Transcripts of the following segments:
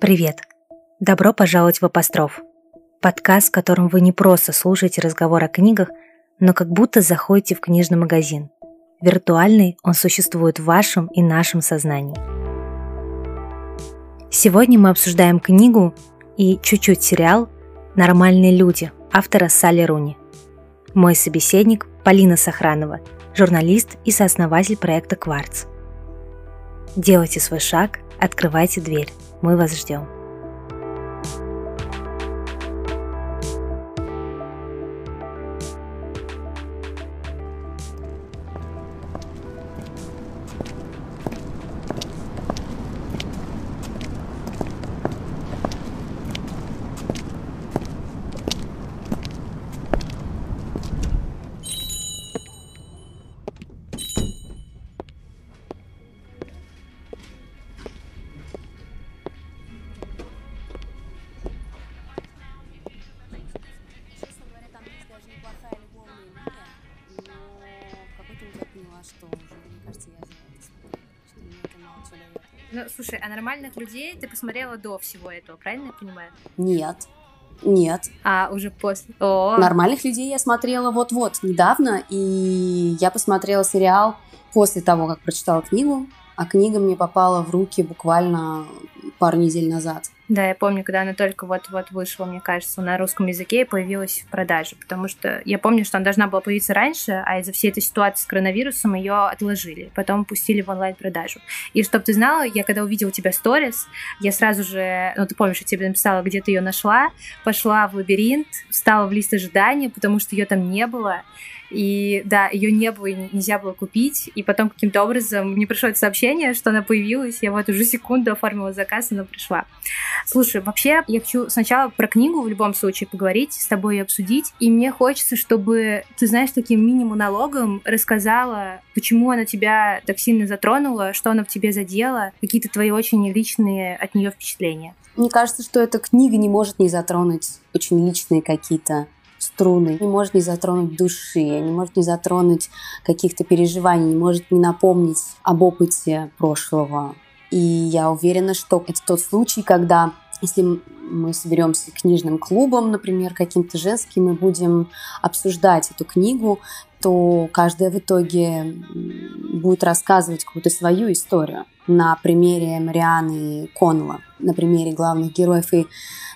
Привет! Добро пожаловать в Апостроф. Подкаст, в котором вы не просто слушаете разговор о книгах, но как будто заходите в книжный магазин. Виртуальный он существует в вашем и нашем сознании. Сегодня мы обсуждаем книгу и чуть-чуть сериал «Нормальные люди» автора Салли Руни. Мой собеседник Полина Сохранова, журналист и сооснователь проекта «Кварц». Делайте свой шаг, открывайте дверь. Мы вас ждем. Нормальных людей ты посмотрела до всего этого, правильно я понимаю? Нет. Нет. А, уже после. О. Нормальных людей я смотрела вот-вот недавно, и я посмотрела сериал после того, как прочитала книгу, а книга мне попала в руки буквально пару недель назад. Да, я помню, когда она только вот-вот вышла, мне кажется, на русском языке и появилась в продаже, потому что я помню, что она должна была появиться раньше, а из-за всей этой ситуации с коронавирусом ее отложили, потом пустили в онлайн-продажу. И чтобы ты знала, я когда увидела у тебя сторис, я сразу же, ну ты помнишь, я тебе написала, где ты ее нашла, пошла в лабиринт, встала в лист ожидания, потому что ее там не было, и да, ее не было, нельзя было купить. И потом каким-то образом мне пришло это сообщение, что она появилась. Я вот уже секунду оформила заказ, и она пришла. Слушай, вообще, я хочу сначала про книгу в любом случае поговорить, с тобой обсудить. И мне хочется, чтобы ты, знаешь, таким мини-монологом рассказала, почему она тебя так сильно затронула, что она в тебе задела, какие-то твои очень личные от нее впечатления. Мне кажется, что эта книга не может не затронуть очень личные какие-то струны, не может не затронуть души, не может не затронуть каких-то переживаний, не может не напомнить об опыте прошлого. И я уверена, что это тот случай, когда если мы соберемся книжным клубом, например, каким-то женским, и будем обсуждать эту книгу, то каждая в итоге будет рассказывать какую-то свою историю на примере Марианы Коннелла, на примере главных героев. И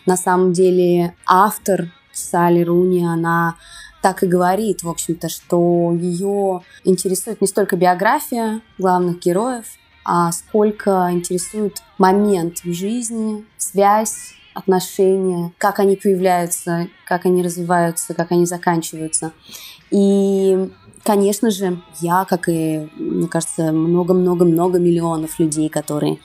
на самом деле автор Салли Руни, она так и говорит, в общем-то, что ее интересует не столько биография главных героев, а сколько интересует момент в жизни, связь, отношения, как они появляются, как они развиваются, как они заканчиваются. И, конечно же, я, как и, мне кажется, много-много-много миллионов людей, которые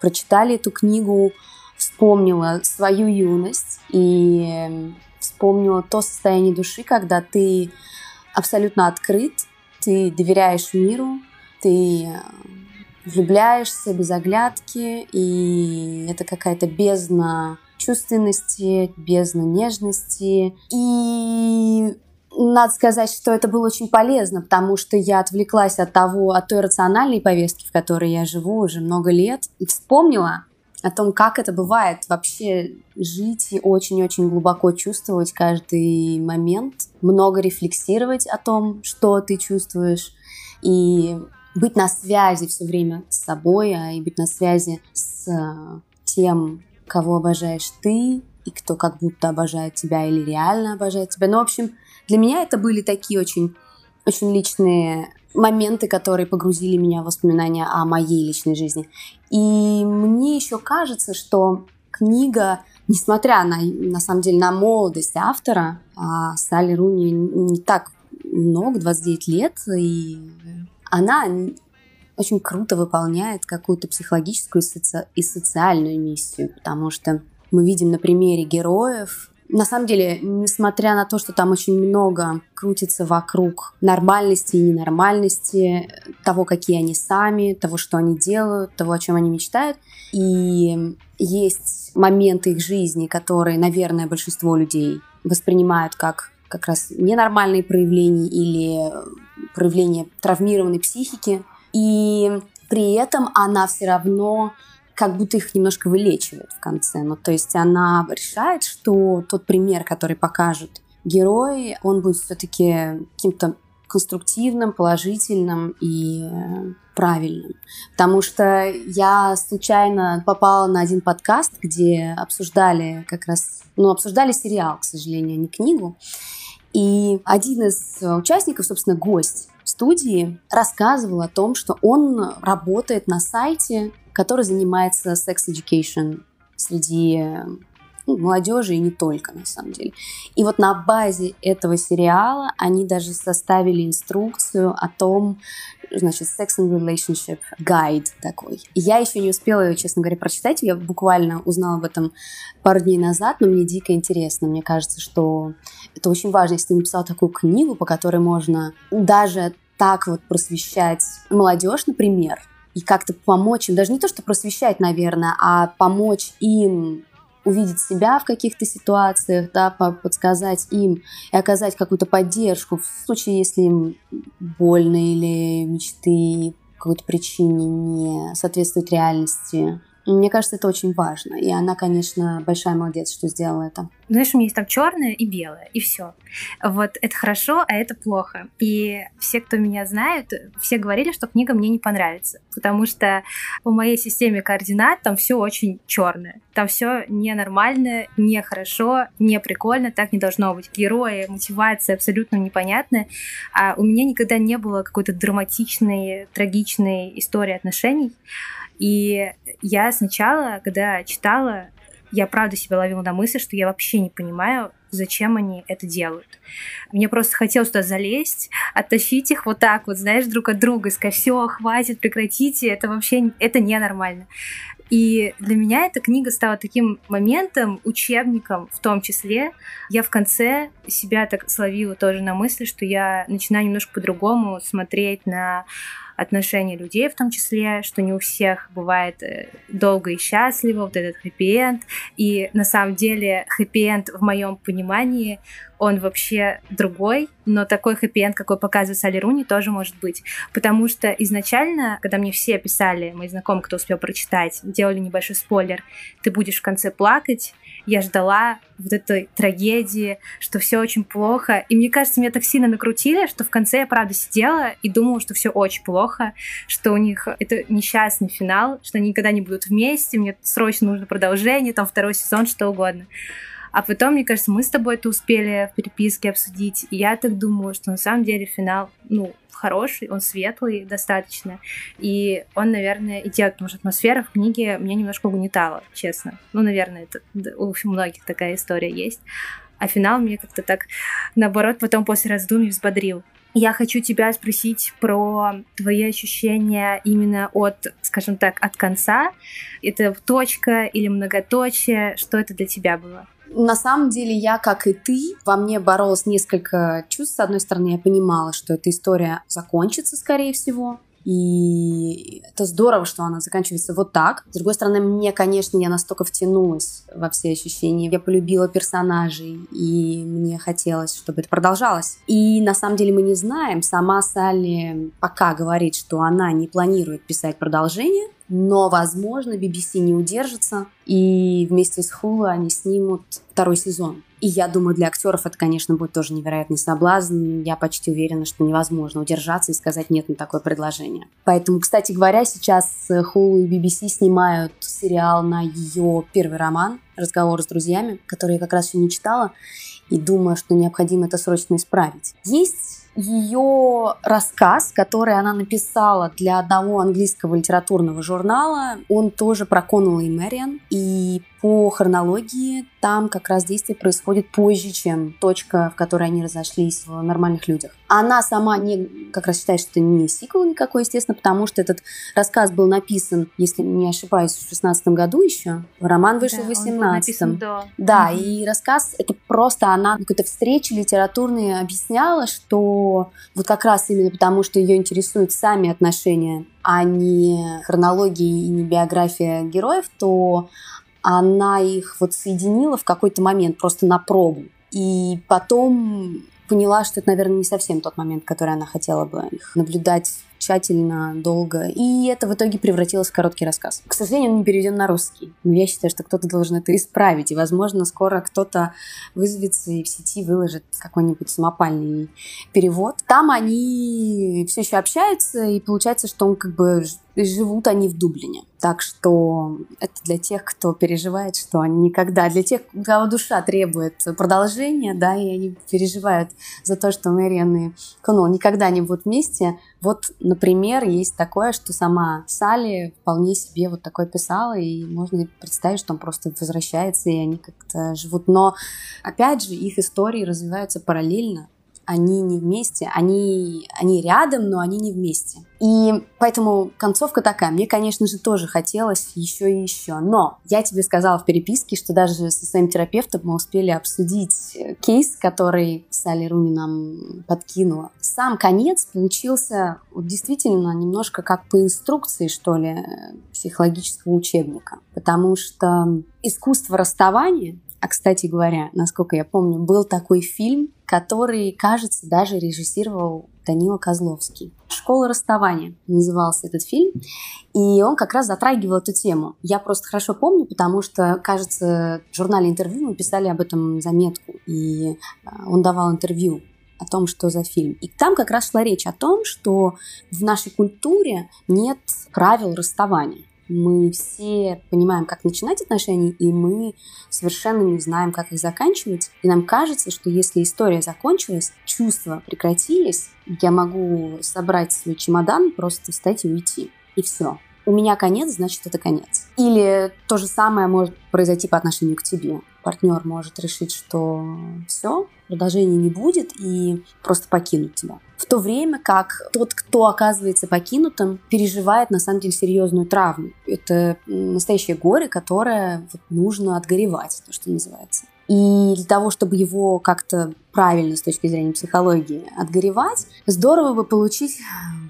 прочитали эту книгу, вспомнила свою юность и вспомнила то состояние души, когда ты абсолютно открыт, ты доверяешь миру, ты влюбляешься без оглядки, и это какая-то бездна чувственности, бездна нежности. И надо сказать, что это было очень полезно, потому что я отвлеклась от того, от той рациональной повестки, в которой я живу уже много лет, и вспомнила, о том, как это бывает вообще жить и очень-очень глубоко чувствовать каждый момент, много рефлексировать о том, что ты чувствуешь, и быть на связи все время с собой, а и быть на связи с э, тем, кого обожаешь ты, и кто как будто обожает тебя или реально обожает тебя. Ну, в общем, для меня это были такие очень, очень личные моменты, которые погрузили меня в воспоминания о моей личной жизни. И мне еще кажется, что книга, несмотря на, на самом деле, на молодость автора, а Салли Руни не так много, 29 лет, и она очень круто выполняет какую-то психологическую и, соци- и социальную миссию, потому что мы видим на примере героев, на самом деле, несмотря на то, что там очень много крутится вокруг нормальности и ненормальности, того, какие они сами, того, что они делают, того, о чем они мечтают, и есть моменты их жизни, которые, наверное, большинство людей воспринимают как как раз ненормальные проявления или проявления травмированной психики. И при этом она все равно как будто их немножко вылечивает в конце. Ну, то есть она решает, что тот пример, который покажет герой, он будет все-таки каким-то конструктивным, положительным и э, правильным. Потому что я случайно попала на один подкаст, где обсуждали как раз, ну, обсуждали сериал, к сожалению, а не книгу. И один из участников, собственно, гость студии, рассказывал о том, что он работает на сайте, который занимается sex education среди ну, молодежи и не только, на самом деле. И вот на базе этого сериала они даже составили инструкцию о том, значит, Sex and Relationship Guide такой. Я еще не успела ее, честно говоря, прочитать. Я буквально узнала об этом пару дней назад, но мне дико интересно. Мне кажется, что это очень важно, если ты написал такую книгу, по которой можно даже так вот просвещать молодежь, например, и как-то помочь им, даже не то, что просвещать, наверное, а помочь им увидеть себя в каких-то ситуациях, да, подсказать им и оказать какую-то поддержку в случае, если им больно или мечты какой-то причине не соответствуют реальности. Мне кажется, это очень важно. И она, конечно, большая молодец, что сделала это. Знаешь, у меня есть там черное и белое, и все. Вот это хорошо, а это плохо. И все, кто меня знают, все говорили, что книга мне не понравится, потому что по моей системе координат там все очень черное. Там все ненормально, нехорошо, не прикольно, так не должно быть. Герои, мотивация абсолютно непонятная. А у меня никогда не было какой-то драматичной, трагичной истории отношений. И я сначала, когда читала, я правда себя ловила на мысли, что я вообще не понимаю, зачем они это делают. Мне просто хотелось туда залезть, оттащить их вот так вот, знаешь, друг от друга, сказать, все, хватит, прекратите, это вообще, это ненормально. И для меня эта книга стала таким моментом, учебником в том числе. Я в конце себя так словила тоже на мысли, что я начинаю немножко по-другому смотреть на отношения людей в том числе, что не у всех бывает э, долго и счастливо, вот этот хэппи-энд. И на самом деле хэппи-энд в моем понимании он вообще другой, но такой хэппи-энд, какой показывает Салли Руни, тоже может быть. Потому что изначально, когда мне все писали, мои знакомые, кто успел прочитать, делали небольшой спойлер, ты будешь в конце плакать, я ждала вот этой трагедии, что все очень плохо. И мне кажется, меня так сильно накрутили, что в конце я правда сидела и думала, что все очень плохо, что у них это несчастный финал, что они никогда не будут вместе, мне срочно нужно продолжение, там второй сезон, что угодно. А потом, мне кажется, мы с тобой это успели в переписке обсудить. И я так думаю, что на самом деле финал, ну, хороший, он светлый достаточно. И он, наверное, и делает, потому что атмосфера в книге меня немножко угнетала, честно. Ну, наверное, это у многих такая история есть. А финал мне как-то так, наоборот, потом после раздумий взбодрил. Я хочу тебя спросить про твои ощущения именно от, скажем так, от конца. Это точка или многоточие? Что это для тебя было? На самом деле я, как и ты, во мне боролось несколько чувств. С одной стороны, я понимала, что эта история закончится, скорее всего. И это здорово, что она заканчивается вот так. С другой стороны, мне, конечно, я настолько втянулась во все ощущения. Я полюбила персонажей, и мне хотелось, чтобы это продолжалось. И на самом деле мы не знаем. Сама Салли пока говорит, что она не планирует писать продолжение. Но, возможно, BBC не удержится, и вместе с Hulu они снимут второй сезон. И я думаю, для актеров это, конечно, будет тоже невероятный соблазн. Я почти уверена, что невозможно удержаться и сказать нет на такое предложение. Поэтому, кстати говоря, сейчас Hulu и BBC снимают сериал на ее первый роман «Разговор с друзьями», который я как раз еще не читала, и думаю, что необходимо это срочно исправить. Есть ее рассказ, который она написала для одного английского литературного журнала, он тоже про Коннелла и Мэриан. И по хронологии там как раз действие происходит позже, чем точка, в которой они разошлись в нормальных людях. Она сама не, как раз считает, что это не сиквел никакой, естественно, потому что этот рассказ был написан, если не ошибаюсь, в 16 году еще. Роман вышел да, в 18 -м. до. Да, угу. и рассказ, это просто она на какой-то встрече литературной объясняла, что вот как раз именно потому, что ее интересуют сами отношения, а не хронологии и не биография героев, то она их вот соединила в какой-то момент просто на пробу. И потом поняла, что это, наверное, не совсем тот момент, который она хотела бы их наблюдать тщательно, долго. И это в итоге превратилось в короткий рассказ. К сожалению, он не переведен на русский. Но я считаю, что кто-то должен это исправить. И, возможно, скоро кто-то вызовется и в сети выложит какой-нибудь самопальный перевод. Там они все еще общаются, и получается, что он как бы живут они в Дублине. Так что это для тех, кто переживает, что они никогда, для тех, кого душа требует продолжения, да, и они переживают за то, что Мэриан и Коннелл никогда не будут вместе. Вот, например, есть такое, что сама Салли вполне себе вот такое писала, и можно представить, что он просто возвращается, и они как-то живут. Но, опять же, их истории развиваются параллельно они не вместе, они, они рядом, но они не вместе. И поэтому концовка такая. Мне, конечно же, тоже хотелось еще и еще. Но я тебе сказала в переписке, что даже со своим терапевтом мы успели обсудить кейс, который Салли Руни нам подкинула. Сам конец получился действительно немножко как по инструкции, что ли, психологического учебника. Потому что искусство расставания а, кстати говоря, насколько я помню, был такой фильм, который, кажется, даже режиссировал Данила Козловский. «Школа расставания» назывался этот фильм, и он как раз затрагивал эту тему. Я просто хорошо помню, потому что, кажется, в журнале интервью мы писали об этом заметку, и а, он давал интервью о том, что за фильм. И там как раз шла речь о том, что в нашей культуре нет правил расставания мы все понимаем, как начинать отношения, и мы совершенно не знаем, как их заканчивать. И нам кажется, что если история закончилась, чувства прекратились, я могу собрать свой чемодан, просто встать и уйти. И все. У меня конец, значит, это конец. Или то же самое может произойти по отношению к тебе. Партнер может решить, что все, продолжения не будет, и просто покинуть тебя. В то время как тот, кто оказывается покинутым, переживает на самом деле серьезную травму. Это настоящее горе, которое нужно отгоревать, то, что называется. И для того, чтобы его как-то правильно с точки зрения психологии отгоревать, здорово бы получить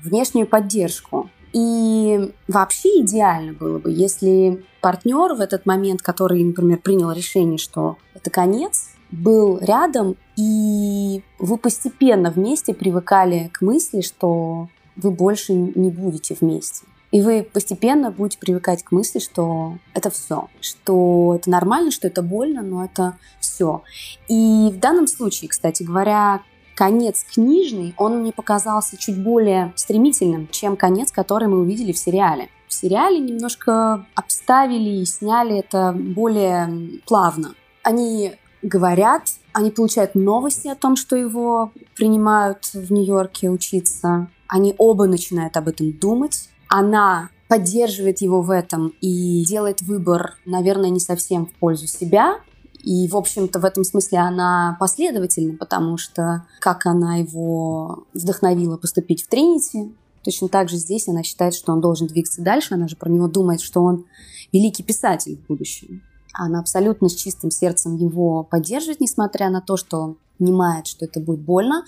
внешнюю поддержку. И вообще идеально было бы, если партнер в этот момент, который, например, принял решение, что это конец, был рядом, и вы постепенно вместе привыкали к мысли, что вы больше не будете вместе. И вы постепенно будете привыкать к мысли, что это все, что это нормально, что это больно, но это все. И в данном случае, кстати говоря, конец книжный, он мне показался чуть более стремительным, чем конец, который мы увидели в сериале. В сериале немножко обставили и сняли это более плавно. Они говорят, они получают новости о том, что его принимают в Нью-Йорке учиться. Они оба начинают об этом думать. Она поддерживает его в этом и делает выбор, наверное, не совсем в пользу себя, и, в общем-то, в этом смысле она последовательна, потому что как она его вдохновила поступить в Тринити, точно так же здесь она считает, что он должен двигаться дальше. Она же про него думает, что он великий писатель в будущем. Она абсолютно с чистым сердцем его поддерживает, несмотря на то, что понимает, что это будет больно,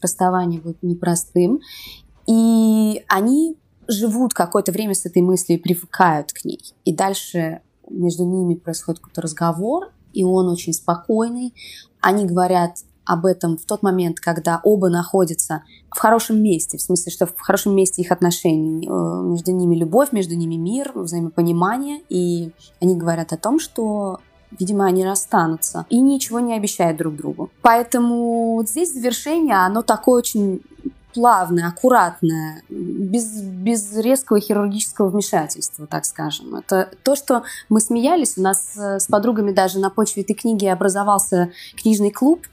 расставание будет непростым. И они живут какое-то время с этой мыслью и привыкают к ней. И дальше между ними происходит какой-то разговор, и он очень спокойный. Они говорят об этом в тот момент, когда оба находятся в хорошем месте, в смысле, что в хорошем месте их отношений. Э, между ними любовь, между ними мир, взаимопонимание. И они говорят о том, что видимо, они расстанутся и ничего не обещают друг другу. Поэтому вот здесь завершение, оно такое очень плавное, аккуратное, без, без резкого хирургического вмешательства, так скажем. Это то, что мы смеялись. У нас э, с подругами даже на почве этой книги образовался книжный клуб.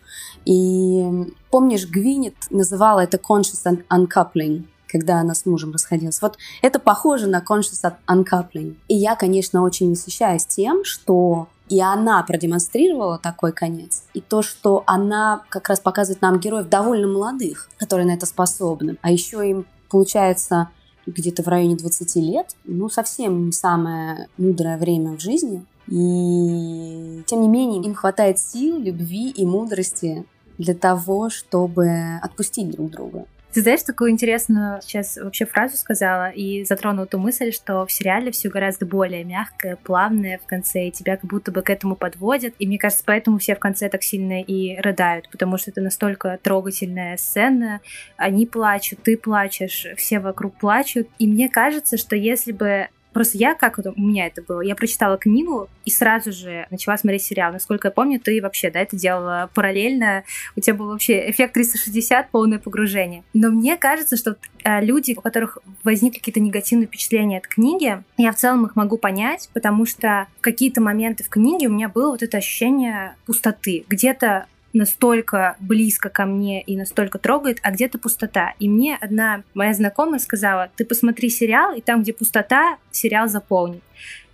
И помнишь, Гвинет называла это conscious uncoupling когда она с мужем расходилась. Вот это похоже на conscious uncoupling. И я, конечно, очень восхищаюсь тем, что и она продемонстрировала такой конец. И то, что она как раз показывает нам героев довольно молодых, которые на это способны. А еще им, получается, где-то в районе 20 лет. Ну, совсем не самое мудрое время в жизни. И тем не менее, им хватает сил, любви и мудрости для того, чтобы отпустить друг друга. Ты знаешь, такую интересную сейчас вообще фразу сказала и затронула ту мысль, что в сериале все гораздо более мягкое, плавное в конце, и тебя как будто бы к этому подводят. И мне кажется, поэтому все в конце так сильно и рыдают, потому что это настолько трогательная сцена. Они плачут, ты плачешь, все вокруг плачут. И мне кажется, что если бы Просто я, как это, у меня это было, я прочитала книгу и сразу же начала смотреть сериал. Насколько я помню, ты вообще, да, это делала параллельно. У тебя был вообще эффект 360, полное погружение. Но мне кажется, что э, люди, у которых возникли какие-то негативные впечатления от книги, я в целом их могу понять, потому что какие-то моменты в книге у меня было вот это ощущение пустоты. Где-то настолько близко ко мне и настолько трогает, а где-то пустота. И мне одна моя знакомая сказала, ты посмотри сериал, и там, где пустота, сериал заполнит.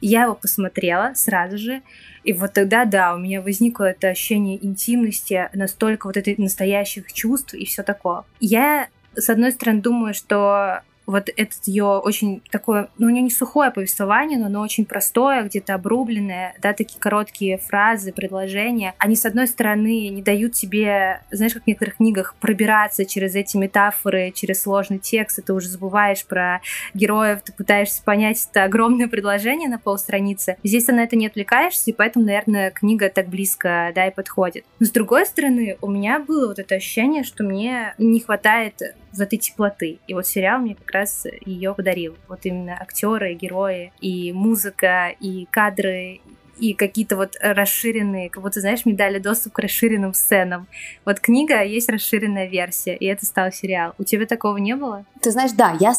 Я его посмотрела сразу же, и вот тогда, да, у меня возникло это ощущение интимности, настолько вот этой настоящих чувств и все такое. Я с одной стороны, думаю, что вот этот ее очень такое, ну, у нее не сухое повествование, но оно очень простое, где-то обрубленное, да, такие короткие фразы, предложения. Они, с одной стороны, не дают тебе, знаешь, как в некоторых книгах, пробираться через эти метафоры, через сложный текст, и ты уже забываешь про героев, ты пытаешься понять это огромное предложение на полстраницы. Здесь ты на это не отвлекаешься, и поэтому, наверное, книга так близко, да, и подходит. Но, с другой стороны, у меня было вот это ощущение, что мне не хватает вот этой теплоты. И вот сериал мне как раз ее подарил. Вот именно актеры, герои, и музыка, и кадры, и какие-то вот расширенные, как будто, знаешь, мне дали доступ к расширенным сценам. Вот книга, есть расширенная версия, и это стал сериал. У тебя такого не было? Ты знаешь, да, я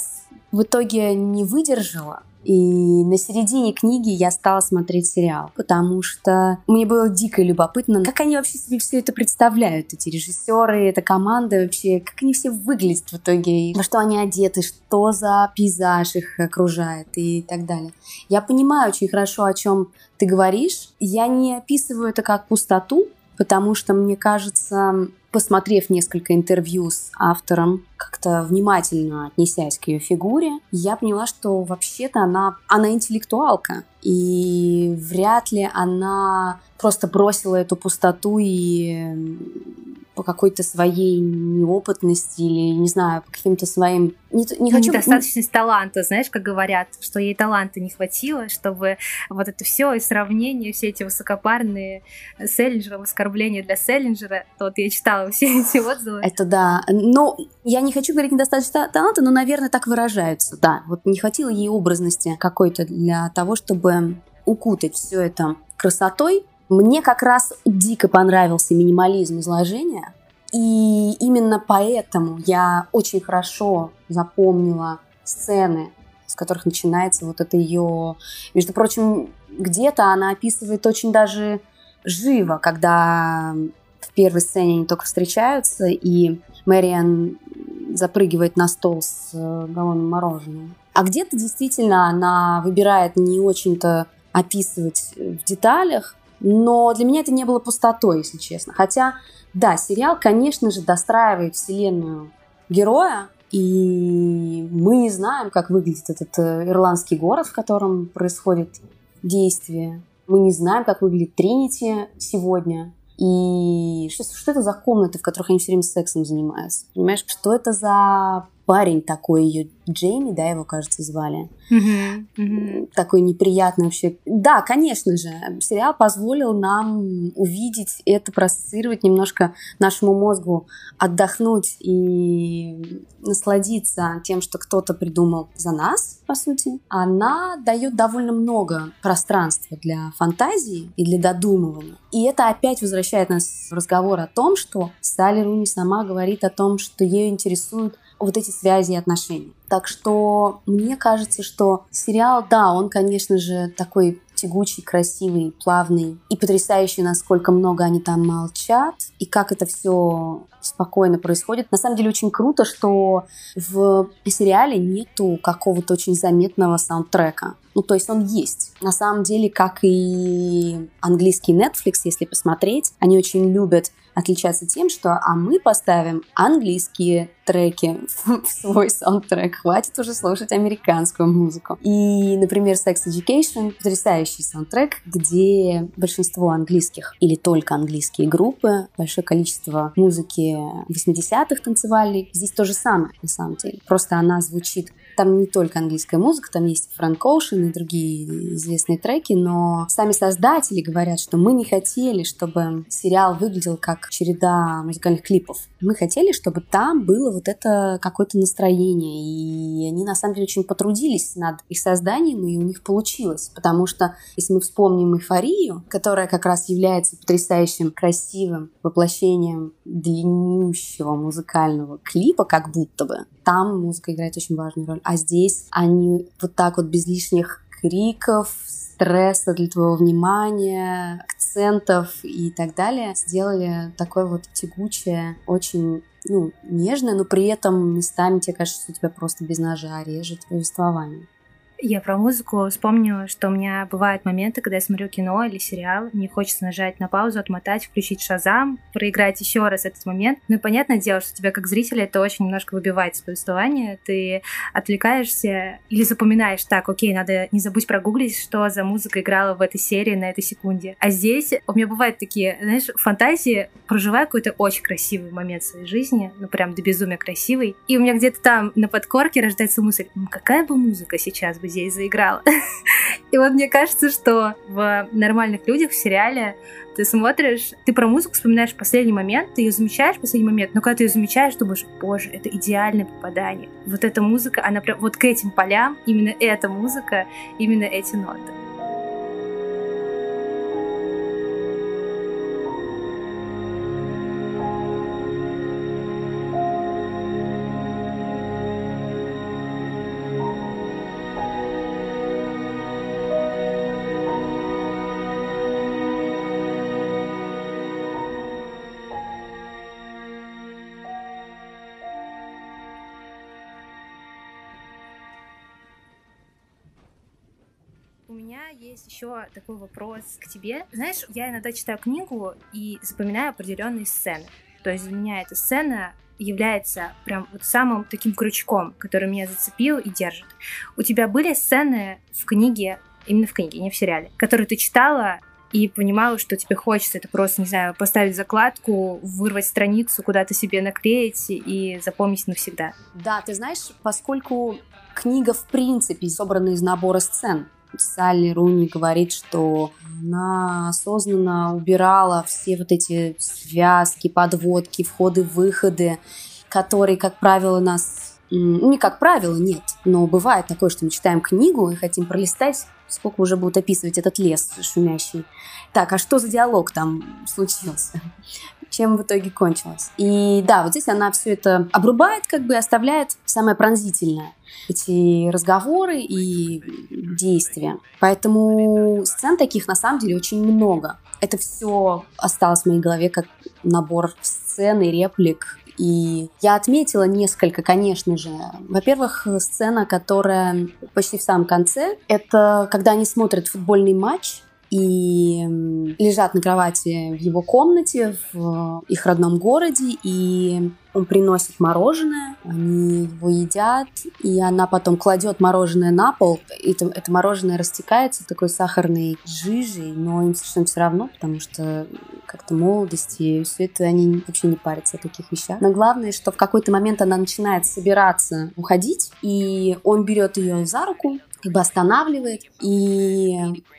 в итоге не выдержала, и на середине книги я стала смотреть сериал, потому что мне было дико любопытно, как они вообще себе все это представляют, эти режиссеры, эта команда вообще, как они все выглядят в итоге, во что они одеты, что за пейзаж их окружает и так далее. Я понимаю очень хорошо, о чем ты говоришь. Я не описываю это как пустоту, потому что мне кажется, посмотрев несколько интервью с автором, как-то внимательно отнесясь к ее фигуре, я поняла, что вообще-то она, она интеллектуалка. И вряд ли она просто бросила эту пустоту и по какой-то своей неопытности или, не знаю, по каким-то своим... Не, не хочу... Недостаточность таланта, знаешь, как говорят, что ей таланта не хватило, чтобы вот это все и сравнение, все эти высокопарные Селлинджера, оскорбления для Селлинджера, вот я читала все эти отзывы. Это да. Но я не хочу говорить недостаточно таланта, но, наверное, так выражаются, да. Вот не хватило ей образности какой-то для того, чтобы укутать все это красотой, мне как раз дико понравился минимализм изложения, и именно поэтому я очень хорошо запомнила сцены, с которых начинается вот это ее... Между прочим, где-то она описывает очень даже живо, когда в первой сцене они только встречаются, и Мэриан запрыгивает на стол с э, галлоном мороженого. А где-то действительно она выбирает не очень-то описывать в деталях, но для меня это не было пустотой, если честно. Хотя, да, сериал, конечно же, достраивает вселенную героя, и мы не знаем, как выглядит этот э, ирландский город, в котором происходит действие. Мы не знаем, как выглядит Тринити сегодня. И что, что это за комнаты, в которых они все время сексом занимаются? Понимаешь, что это за парень такой ее Джейми, да, его, кажется, звали. Mm-hmm. Mm-hmm. Такой неприятный вообще. Да, конечно же, сериал позволил нам увидеть это, проассоциировать немножко нашему мозгу, отдохнуть и насладиться тем, что кто-то придумал за нас, по сути. Она дает довольно много пространства для фантазии и для додумывания. И это опять возвращает нас в разговор о том, что Салли Руни сама говорит о том, что ее интересует вот эти связи и отношения. Так что мне кажется, что сериал, да, он, конечно же, такой тягучий, красивый, плавный и потрясающий, насколько много они там молчат и как это все спокойно происходит. На самом деле очень круто, что в сериале нету какого-то очень заметного саундтрека. Ну, то есть он есть. На самом деле, как и английский Netflix, если посмотреть, они очень любят отличаться тем, что а мы поставим английские треки в свой саундтрек. Хватит уже слушать американскую музыку. И, например, Sex Education — потрясающий саундтрек, где большинство английских или только английские группы, большое количество музыки музыки 80-х танцевальной. Здесь то же самое, на самом деле. Просто она звучит там не только английская музыка, там есть Фрэнк Оушен и другие известные треки, но сами создатели говорят, что мы не хотели, чтобы сериал выглядел как череда музыкальных клипов. Мы хотели, чтобы там было вот это какое-то настроение, и они на самом деле очень потрудились над их созданием, и у них получилось, потому что если мы вспомним «Эйфорию», которая как раз является потрясающим, красивым воплощением длиннющего музыкального клипа, как будто бы, там музыка играет очень важную роль. А здесь они вот так вот без лишних криков, стресса для твоего внимания, акцентов и так далее сделали такое вот тягучее, очень ну, нежное, но при этом местами тебе кажется, что тебя просто без ножа режет повествование. Я про музыку вспомнила, что у меня бывают моменты, когда я смотрю кино или сериал, мне хочется нажать на паузу, отмотать, включить шазам, проиграть еще раз этот момент. Ну и понятное дело, что тебя как зрителя это очень немножко выбивает из повествования. Ты отвлекаешься или запоминаешь так, окей, надо не забудь прогуглить, что за музыка играла в этой серии на этой секунде. А здесь у меня бывают такие, знаешь, фантазии, проживаю какой-то очень красивый момент в своей жизни, ну прям до безумия красивый, и у меня где-то там на подкорке рождается мысль, какая бы музыка сейчас бы здесь заиграла. И вот мне кажется, что в нормальных людях в сериале ты смотришь, ты про музыку вспоминаешь последний момент, ты ее замечаешь в последний момент, но когда ты ее замечаешь, думаешь, боже, это идеальное попадание. Вот эта музыка, она прям вот к этим полям, именно эта музыка, именно эти ноты. Такой вопрос к тебе. Знаешь, я иногда читаю книгу и запоминаю определенные сцены. То есть для меня эта сцена является прям вот самым таким крючком, который меня зацепил и держит. У тебя были сцены в книге, именно в книге, не в сериале, которые ты читала и понимала, что тебе хочется это просто, не знаю, поставить закладку, вырвать страницу, куда-то себе наклеить и запомнить навсегда. Да, ты знаешь, поскольку книга в принципе собрана из набора сцен, Салли Руни говорит, что она осознанно убирала все вот эти связки, подводки, входы-выходы, которые, как правило, нас... Ну, не как правило, нет, но бывает такое, что мы читаем книгу и хотим пролистать, сколько уже будут описывать этот лес шумящий. Так, а что за диалог там случился? Чем в итоге кончилось. И да, вот здесь она все это обрубает, как бы оставляет самое пронзительное эти разговоры и действия. Поэтому сцен таких на самом деле очень много. Это все осталось в моей голове как набор сцен и реплик. И я отметила несколько, конечно же. Во-первых, сцена, которая почти в самом конце, это когда они смотрят футбольный матч, и лежат на кровати в его комнате в их родном городе, и он приносит мороженое, они его едят, и она потом кладет мороженое на пол, и это, это мороженое растекается такой сахарной жижей, но им совершенно все равно, потому что как-то молодость и все это, они вообще не парятся о таких вещах. Но главное, что в какой-то момент она начинает собираться уходить, и он берет ее за руку, как бы останавливает, и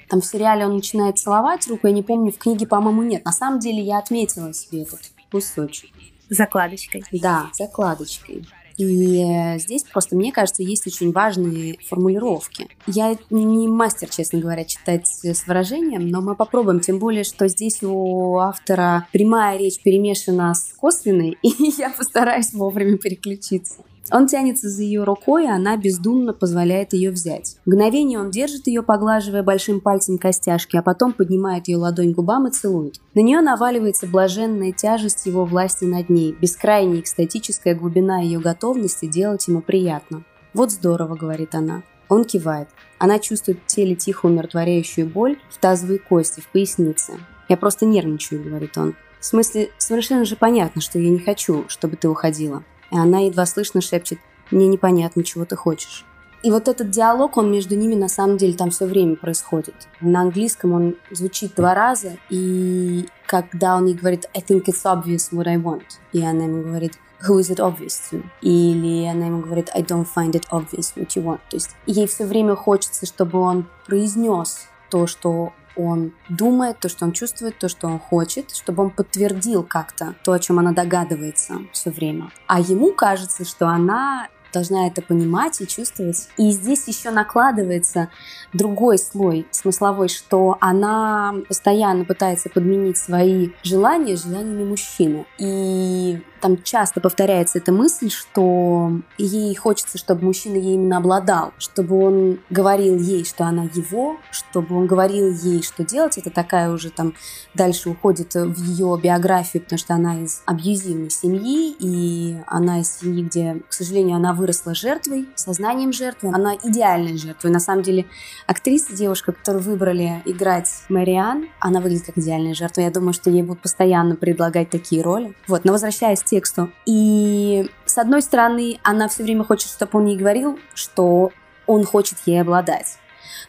там в сериале он начинает целовать руку, я не помню, в книге, по-моему, нет. На самом деле я отметила себе этот кусочек. Закладочкой. Да, закладочкой. И здесь просто, мне кажется, есть очень важные формулировки. Я не мастер, честно говоря, читать с выражением, но мы попробуем. Тем более, что здесь у автора прямая речь перемешана с косвенной, и я постараюсь вовремя переключиться. Он тянется за ее рукой, и она бездумно позволяет ее взять. Мгновение он держит ее, поглаживая большим пальцем костяшки, а потом поднимает ее ладонь губам и целует. На нее наваливается блаженная тяжесть его власти над ней, бескрайняя экстатическая глубина ее готовности делать ему приятно. «Вот здорово», — говорит она. Он кивает. Она чувствует в теле тихую умиротворяющую боль в тазовой кости, в пояснице. «Я просто нервничаю», — говорит он. В смысле, совершенно же понятно, что я не хочу, чтобы ты уходила и она едва слышно шепчет «Мне непонятно, чего ты хочешь». И вот этот диалог, он между ними на самом деле там все время происходит. На английском он звучит два раза, и когда он ей говорит «I think it's obvious what I want», и она ему говорит who is it obvious to? Или она ему говорит I don't find it obvious what you want. То есть ей все время хочется, чтобы он произнес то, что он думает, то, что он чувствует, то, что он хочет, чтобы он подтвердил как-то то, о чем она догадывается все время. А ему кажется, что она должна это понимать и чувствовать. И здесь еще накладывается другой слой смысловой, что она постоянно пытается подменить свои желания желаниями мужчины. И там часто повторяется эта мысль, что ей хочется, чтобы мужчина ей именно обладал, чтобы он говорил ей, что она его, чтобы он говорил ей, что делать. Это такая уже там дальше уходит в ее биографию, потому что она из абьюзивной семьи, и она из семьи, где, к сожалению, она выросла жертвой, сознанием жертвы. Она идеальной жертвой. На самом деле, актриса, девушка, которую выбрали играть Мариан, она выглядит как идеальная жертва. Я думаю, что ей будут постоянно предлагать такие роли. Вот, но возвращаясь тексту. И с одной стороны, она все время хочет, чтобы он ей говорил, что он хочет ей обладать.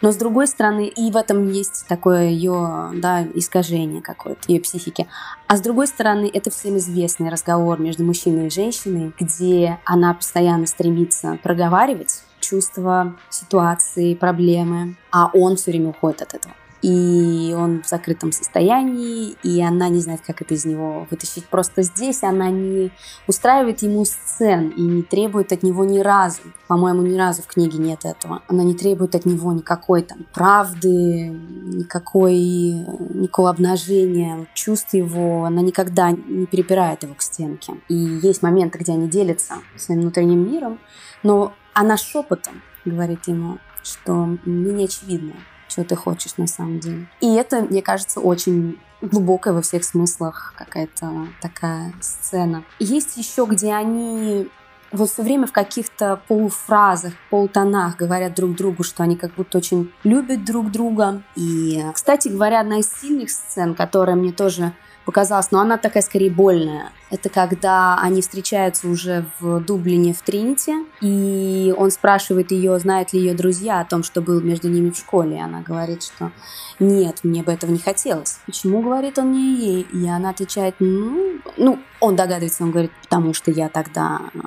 Но с другой стороны, и в этом есть такое ее да, искажение какое-то, ее психики. А с другой стороны, это всем известный разговор между мужчиной и женщиной, где она постоянно стремится проговаривать чувства, ситуации, проблемы, а он все время уходит от этого и он в закрытом состоянии, и она не знает, как это из него вытащить. Просто здесь она не устраивает ему сцен и не требует от него ни разу. По-моему, ни разу в книге нет этого. Она не требует от него никакой там правды, никакой, никакого обнажения чувств его. Она никогда не перепирает его к стенке. И есть моменты, где они делятся своим внутренним миром, но она шепотом говорит ему, что мне не очевидно, что ты хочешь на самом деле. И это, мне кажется, очень глубокая во всех смыслах какая-то такая сцена. Есть еще, где они вот все время в каких-то полуфразах, полутонах говорят друг другу, что они как будто очень любят друг друга. И, кстати говоря, одна из сильных сцен, которая мне тоже показалась, но она такая скорее больная. Это когда они встречаются уже в Дублине в Тринити, и он спрашивает ее, знают ли ее друзья о том, что было между ними в школе. И она говорит, что нет, мне бы этого не хотелось. Почему, говорит он не ей? И она отвечает, ну, ну, он догадывается, он говорит, потому что я тогда э,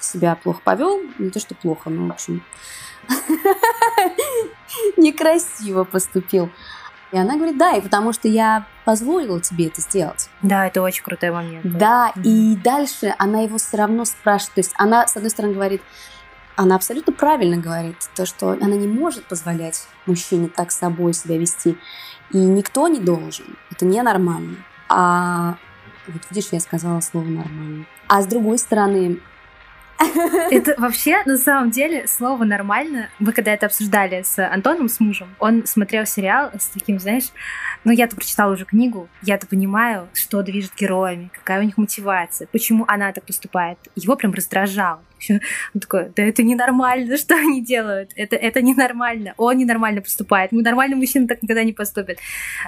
себя плохо повел. Не то, что плохо, но, в общем, некрасиво поступил. И она говорит, да, и потому что я позволила тебе это сделать. Да, это очень крутой момент. Да, mm-hmm. и дальше она его все равно спрашивает. То есть она, с одной стороны, говорит, она абсолютно правильно говорит, то, что она не может позволять мужчине так с собой себя вести. И никто не должен. Это ненормально. А вот видишь, я сказала слово нормально. А с другой стороны, это вообще, на самом деле, слово «нормально». Мы когда это обсуждали с Антоном, с мужем, он смотрел сериал с таким, знаешь, ну, я-то прочитала уже книгу, я-то понимаю, что движет героями, какая у них мотивация, почему она так поступает. Его прям раздражало. Он такой, да это ненормально, что они делают, это, это ненормально, он ненормально поступает, мы нормальный мужчина так никогда не поступит.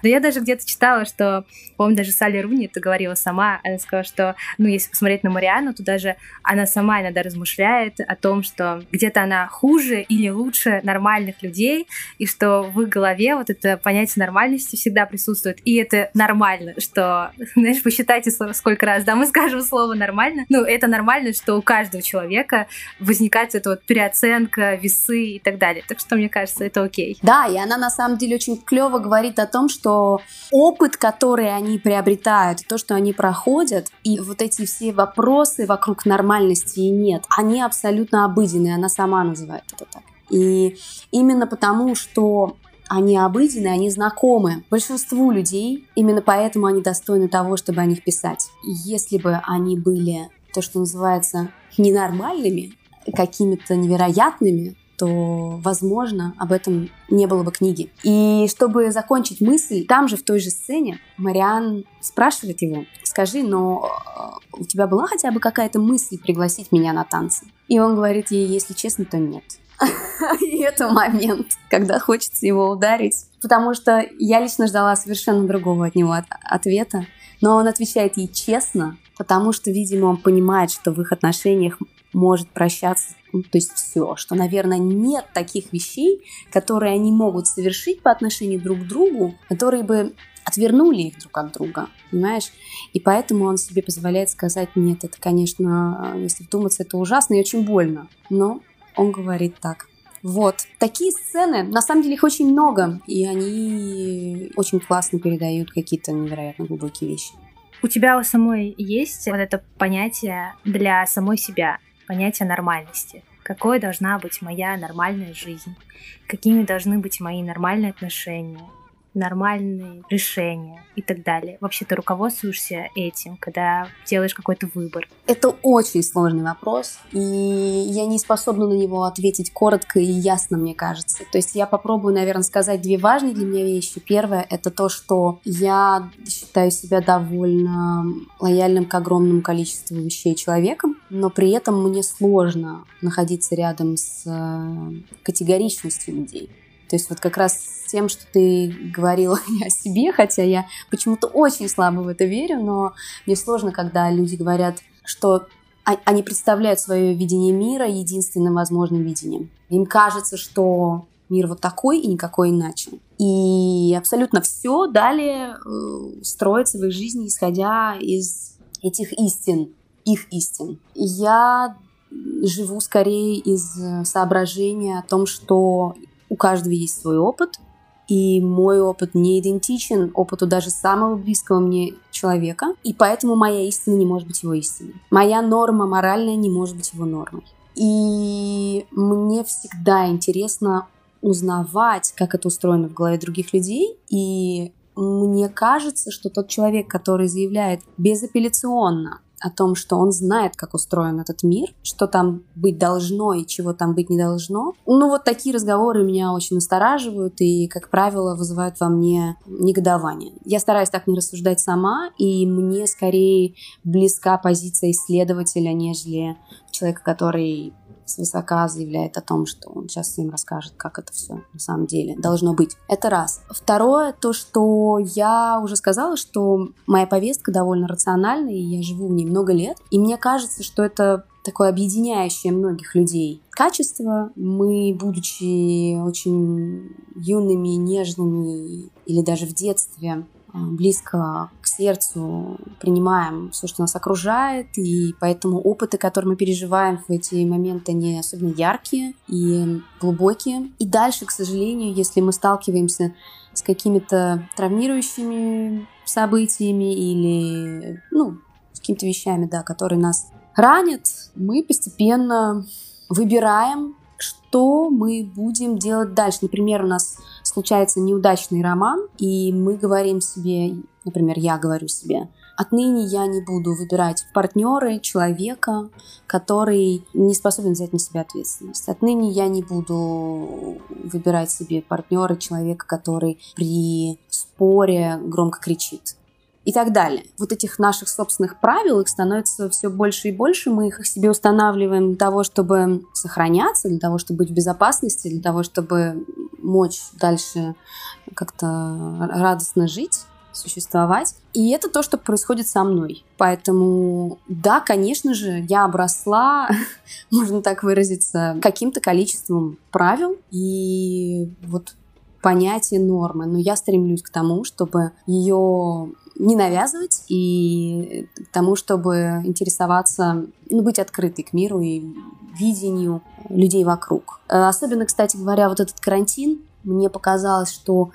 Но я даже где-то читала, что, помню, даже Салли Руни это говорила сама, она сказала, что, ну, если посмотреть на Мариану, то даже она сама иногда размышляет о том, что где-то она хуже или лучше нормальных людей, и что в их голове вот это понятие нормальности всегда присутствует, и это нормально, что, знаешь, посчитайте, сколько раз, да, мы скажем слово нормально, ну, это нормально, что у каждого человека возникает эта вот переоценка, весы и так далее. Так что, мне кажется, это окей. Да, и она на самом деле очень клево говорит о том, что опыт, который они приобретают, то, что они проходят, и вот эти все вопросы вокруг нормальности и нет, они абсолютно обыденные, она сама называет это так. И именно потому, что они обыденные, они знакомы большинству людей, именно поэтому они достойны того, чтобы о них писать. Если бы они были то, что называется ненормальными, какими-то невероятными, то, возможно, об этом не было бы книги. И чтобы закончить мысль, там же, в той же сцене, Мариан спрашивает его, скажи, но э, у тебя была хотя бы какая-то мысль пригласить меня на танцы? И он говорит ей, если честно, то нет. И это момент, когда хочется его ударить. Потому что я лично ждала совершенно другого от него ответа. Но он отвечает ей честно, потому что, видимо, он понимает, что в их отношениях может прощаться, ну, то есть все, что, наверное, нет таких вещей, которые они могут совершить по отношению друг к другу, которые бы отвернули их друг от друга, понимаешь? И поэтому он себе позволяет сказать, нет, это, конечно, если вдуматься, это ужасно и очень больно, но он говорит так. Вот. Такие сцены, на самом деле их очень много, и они очень классно передают какие-то невероятно глубокие вещи. У тебя у самой есть вот это понятие для самой себя, понятие нормальности. Какой должна быть моя нормальная жизнь? Какими должны быть мои нормальные отношения? Нормальные решения и так далее. Вообще ты руководствуешься этим, когда делаешь какой-то выбор? Это очень сложный вопрос, и я не способна на него ответить коротко и ясно, мне кажется. То есть я попробую, наверное, сказать две важные для меня вещи. Первое — это то, что я считаю себя довольно лояльным к огромному количеству вещей человеком, но при этом мне сложно находиться рядом с э, категоричностью людей. То есть вот как раз тем, что ты говорила о себе, хотя я почему-то очень слабо в это верю, но мне сложно, когда люди говорят, что они представляют свое видение мира единственным возможным видением. Им кажется, что мир вот такой и никакой иначе. И абсолютно все далее э, строится в их жизни, исходя из этих истин, их истин. Я живу скорее из соображения о том, что у каждого есть свой опыт, и мой опыт не идентичен опыту даже самого близкого мне человека, и поэтому моя истина не может быть его истиной. Моя норма моральная не может быть его нормой. И мне всегда интересно узнавать, как это устроено в голове других людей, и мне кажется, что тот человек, который заявляет безапелляционно, о том, что он знает, как устроен этот мир, что там быть должно и чего там быть не должно. Ну, вот такие разговоры меня очень настораживают и, как правило, вызывают во мне негодование. Я стараюсь так не рассуждать сама, и мне скорее близка позиция исследователя, нежели человека, который свысока заявляет о том, что он сейчас им расскажет, как это все на самом деле должно быть. Это раз. Второе, то, что я уже сказала, что моя повестка довольно рациональная, и я живу в ней много лет. И мне кажется, что это такое объединяющее многих людей качество. Мы, будучи очень юными, нежными или даже в детстве близко к сердцу принимаем все, что нас окружает, и поэтому опыты, которые мы переживаем в эти моменты, они особенно яркие и глубокие. И дальше, к сожалению, если мы сталкиваемся с какими-то травмирующими событиями или, ну, с какими-то вещами, да, которые нас ранят, мы постепенно выбираем что мы будем делать дальше. Например, у нас случается неудачный роман, и мы говорим себе, например, я говорю себе, отныне я не буду выбирать в партнеры человека, который не способен взять на себя ответственность. Отныне я не буду выбирать себе партнера человека, который при споре громко кричит и так далее. Вот этих наших собственных правил, их становится все больше и больше. Мы их себе устанавливаем для того, чтобы сохраняться, для того, чтобы быть в безопасности, для того, чтобы мочь дальше как-то радостно жить существовать. И это то, что происходит со мной. Поэтому, да, конечно же, я обросла, можно так выразиться, каким-то количеством правил. И вот понятие нормы, но я стремлюсь к тому, чтобы ее не навязывать и к тому, чтобы интересоваться, ну, быть открытой к миру и видению людей вокруг. Э, особенно, кстати говоря, вот этот карантин, мне показалось, что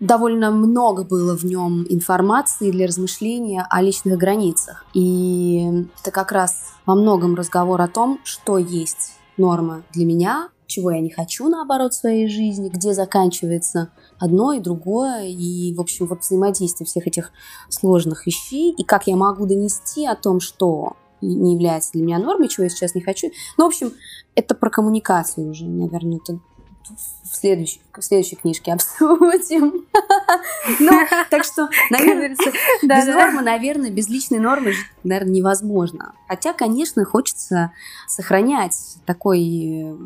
довольно много было в нем информации для размышления о личных границах. И это как раз во многом разговор о том, что есть норма для меня, чего я не хочу, наоборот, в своей жизни, где заканчивается одно и другое, и, в общем, вот взаимодействие всех этих сложных вещей, и как я могу донести о том, что не является для меня нормой, чего я сейчас не хочу. Ну, в общем, это про коммуникацию уже, наверное, это в следующей, в следующей книжке обсудим. Ну, так что, наверное, без нормы, наверное, без личной нормы наверное, невозможно. Хотя, конечно, хочется сохранять такой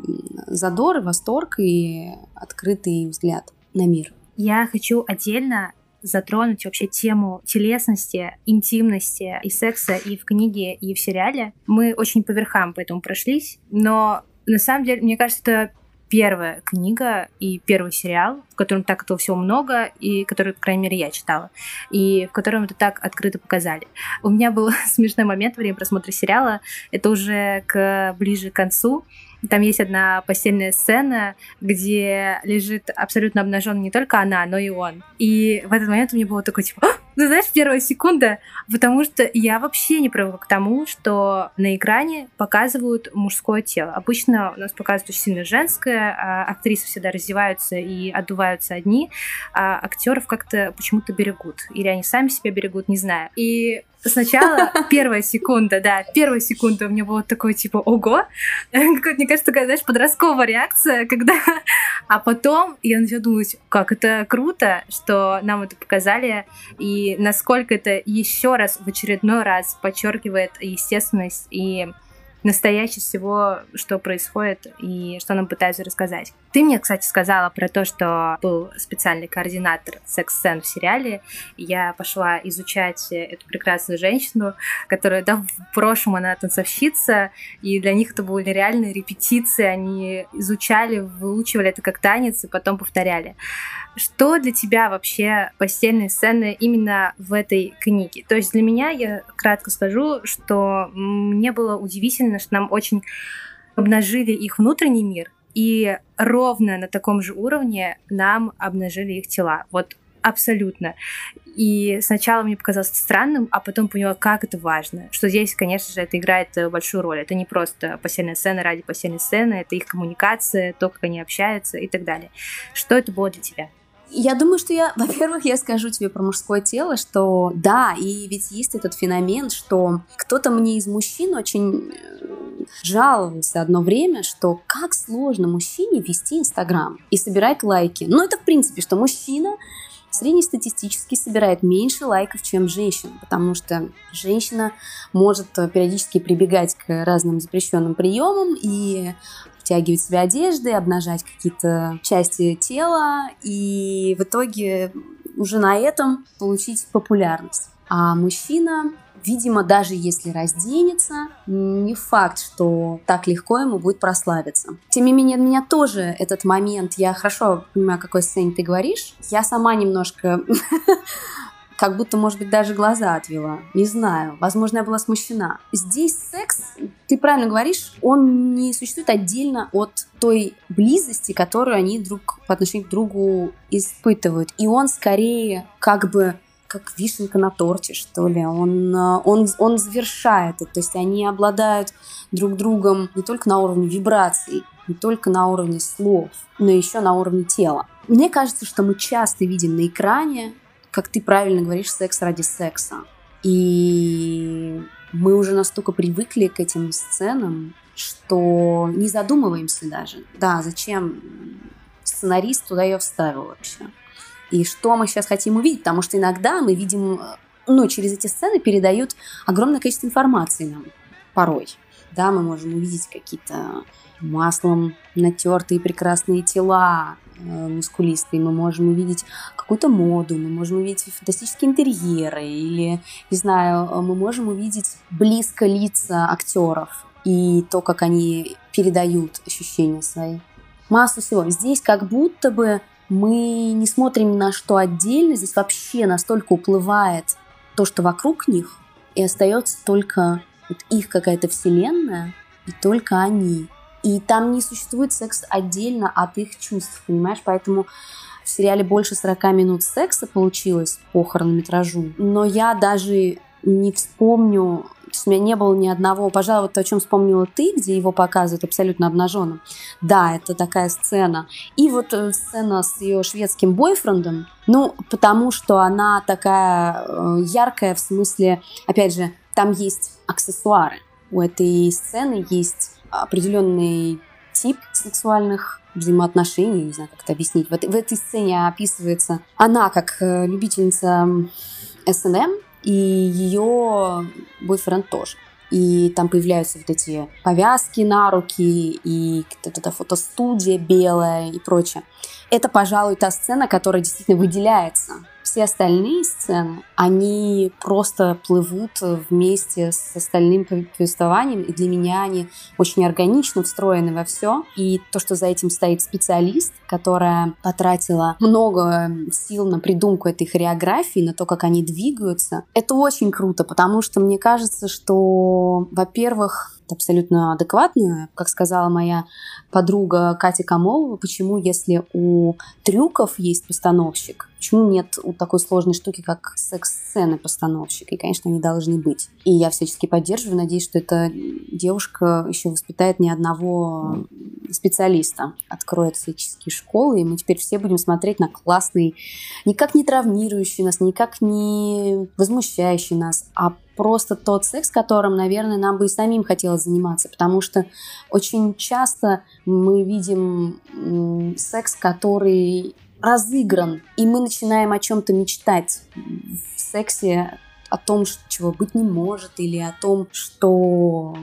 задор, восторг и открытый взгляд на мир. Я хочу отдельно затронуть вообще тему телесности, интимности и секса и в книге, и в сериале. Мы очень по верхам по этому прошлись, но на самом деле, мне кажется, это первая книга и первый сериал, в котором так этого всего много, и который, по крайней мере, я читала, и в котором это так открыто показали. У меня был смешной момент во время просмотра сериала, это уже к ближе к концу, там есть одна постельная сцена, где лежит абсолютно обнажен не только она, но и он. И в этот момент у меня было такое типа, ну, знаешь, первая секунда, потому что я вообще не привыкла к тому, что на экране показывают мужское тело. Обычно у нас показывают очень сильно женское, а актрисы всегда раздеваются и отдуваются одни, а актеров как-то почему-то берегут. Или они сами себя берегут, не знаю. И сначала первая секунда, да, первая секунда у меня было такое типа ого, мне кажется, такая, знаешь, подростковая реакция, когда... А потом я начала думать, как это круто, что нам это показали, и насколько это еще раз, в очередной раз подчеркивает естественность и настоящее всего, что происходит и что нам пытаются рассказать. Ты мне, кстати, сказала про то, что был специальный координатор секс-сцен в сериале. Я пошла изучать эту прекрасную женщину, которая, да, в прошлом она танцовщица, и для них это были реальные репетиции, они изучали, выучивали это как танец и потом повторяли. Что для тебя вообще постельные сцены именно в этой книге? То есть для меня, я кратко скажу, что мне было удивительно, что нам очень обнажили их внутренний мир, и ровно на таком же уровне нам обнажили их тела. Вот абсолютно. И сначала мне показалось странным, а потом поняла, как это важно. Что здесь, конечно же, это играет большую роль. Это не просто постельная сцена ради постельной сцены, это их коммуникация, то, как они общаются и так далее. Что это было для тебя? Я думаю, что я, во-первых, я скажу тебе про мужское тело, что да, и ведь есть этот феномен, что кто-то мне из мужчин очень э, жаловался одно время, что как сложно мужчине вести Инстаграм и собирать лайки. Ну, это в принципе, что мужчина среднестатистически собирает меньше лайков, чем женщина, потому что женщина может э, периодически прибегать к разным запрещенным приемам и втягивать в себя одежды, обнажать какие-то части тела и в итоге уже на этом получить популярность. А мужчина, видимо, даже если разденется, не факт, что так легко ему будет прославиться. Тем не менее, меня тоже этот момент, я хорошо понимаю, о какой сцене ты говоришь. Я сама немножко как будто, может быть, даже глаза отвела. Не знаю. Возможно, я была смущена. Здесь секс, ты правильно говоришь, он не существует отдельно от той близости, которую они друг по отношению к другу испытывают. И он скорее как бы как вишенка на торте, что ли. Он, он, он завершает это. То есть они обладают друг другом не только на уровне вибраций, не только на уровне слов, но еще на уровне тела. Мне кажется, что мы часто видим на экране как ты правильно говоришь, секс ради секса. И мы уже настолько привыкли к этим сценам, что не задумываемся даже. Да, зачем сценарист туда ее вставил вообще? И что мы сейчас хотим увидеть? Потому что иногда мы видим, ну, через эти сцены передают огромное количество информации нам порой. Да, мы можем увидеть какие-то маслом натертые прекрасные тела, Э, мускулистые, мы можем увидеть какую-то моду, мы можем увидеть фантастические интерьеры, или, не знаю, э, мы можем увидеть близко лица актеров и то, как они передают ощущения свои. Массу всего. Здесь как будто бы мы не смотрим на что отдельно, здесь вообще настолько уплывает то, что вокруг них, и остается только вот их какая-то вселенная, и только они. И там не существует секс отдельно от их чувств, понимаешь? Поэтому в сериале больше 40 минут секса получилось по хронометражу. Но я даже не вспомню, то есть у меня не было ни одного, пожалуй, вот о чем вспомнила ты, где его показывают абсолютно обнаженным. Да, это такая сцена. И вот э, сцена с ее шведским бойфрендом, ну, потому что она такая э, яркая в смысле, опять же, там есть аксессуары. У этой сцены есть определенный тип сексуальных взаимоотношений, не знаю, как это объяснить. В этой, в этой сцене описывается она как э, любительница СНМ, и ее бойфренд тоже. И там появляются вот эти повязки на руки, и вот эта фотостудия белая и прочее. Это, пожалуй, та сцена, которая действительно выделяется все остальные сцены, они просто плывут вместе с остальным повествованием, и для меня они очень органично встроены во все. И то, что за этим стоит специалист, которая потратила много сил на придумку этой хореографии, на то, как они двигаются, это очень круто, потому что мне кажется, что, во-первых, абсолютно адекватная. Как сказала моя подруга Катя Камолова, почему, если у трюков есть постановщик, почему нет у такой сложной штуки, как секс-сцены постановщик? И, конечно, они должны быть. И я всячески поддерживаю, надеюсь, что эта девушка еще воспитает ни одного специалиста, откроет всяческие школы, и мы теперь все будем смотреть на классный, никак не травмирующий нас, никак не возмущающий нас, а просто тот секс, которым, наверное, нам бы и самим хотелось заниматься, потому что очень часто мы видим секс, который разыгран, и мы начинаем о чем-то мечтать в сексе, о том, чего быть не может, или о том, что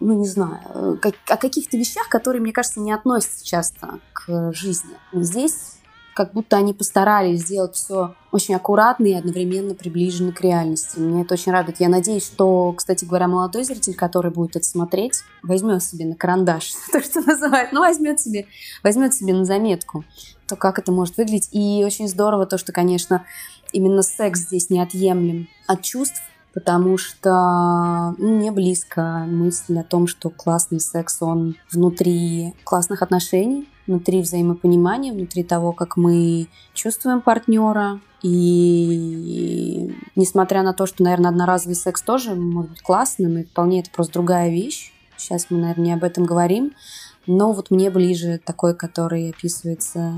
ну, не знаю, как, о каких-то вещах, которые, мне кажется, не относятся часто к жизни. Здесь как будто они постарались сделать все очень аккуратно и одновременно приближенно к реальности. Мне это очень радует. Я надеюсь, что, кстати говоря, молодой зритель, который будет это смотреть, возьмет себе на карандаш, то, что называют, ну, возьмет себе, возьмет себе на заметку, то, как это может выглядеть. И очень здорово то, что, конечно, именно секс здесь неотъемлем от чувств, потому что ну, мне близко мысль о том, что классный секс, он внутри классных отношений, внутри взаимопонимания, внутри того, как мы чувствуем партнера. И несмотря на то, что, наверное, одноразовый секс тоже может быть классным, и вполне это просто другая вещь. Сейчас мы, наверное, не об этом говорим. Но вот мне ближе такой, который описывается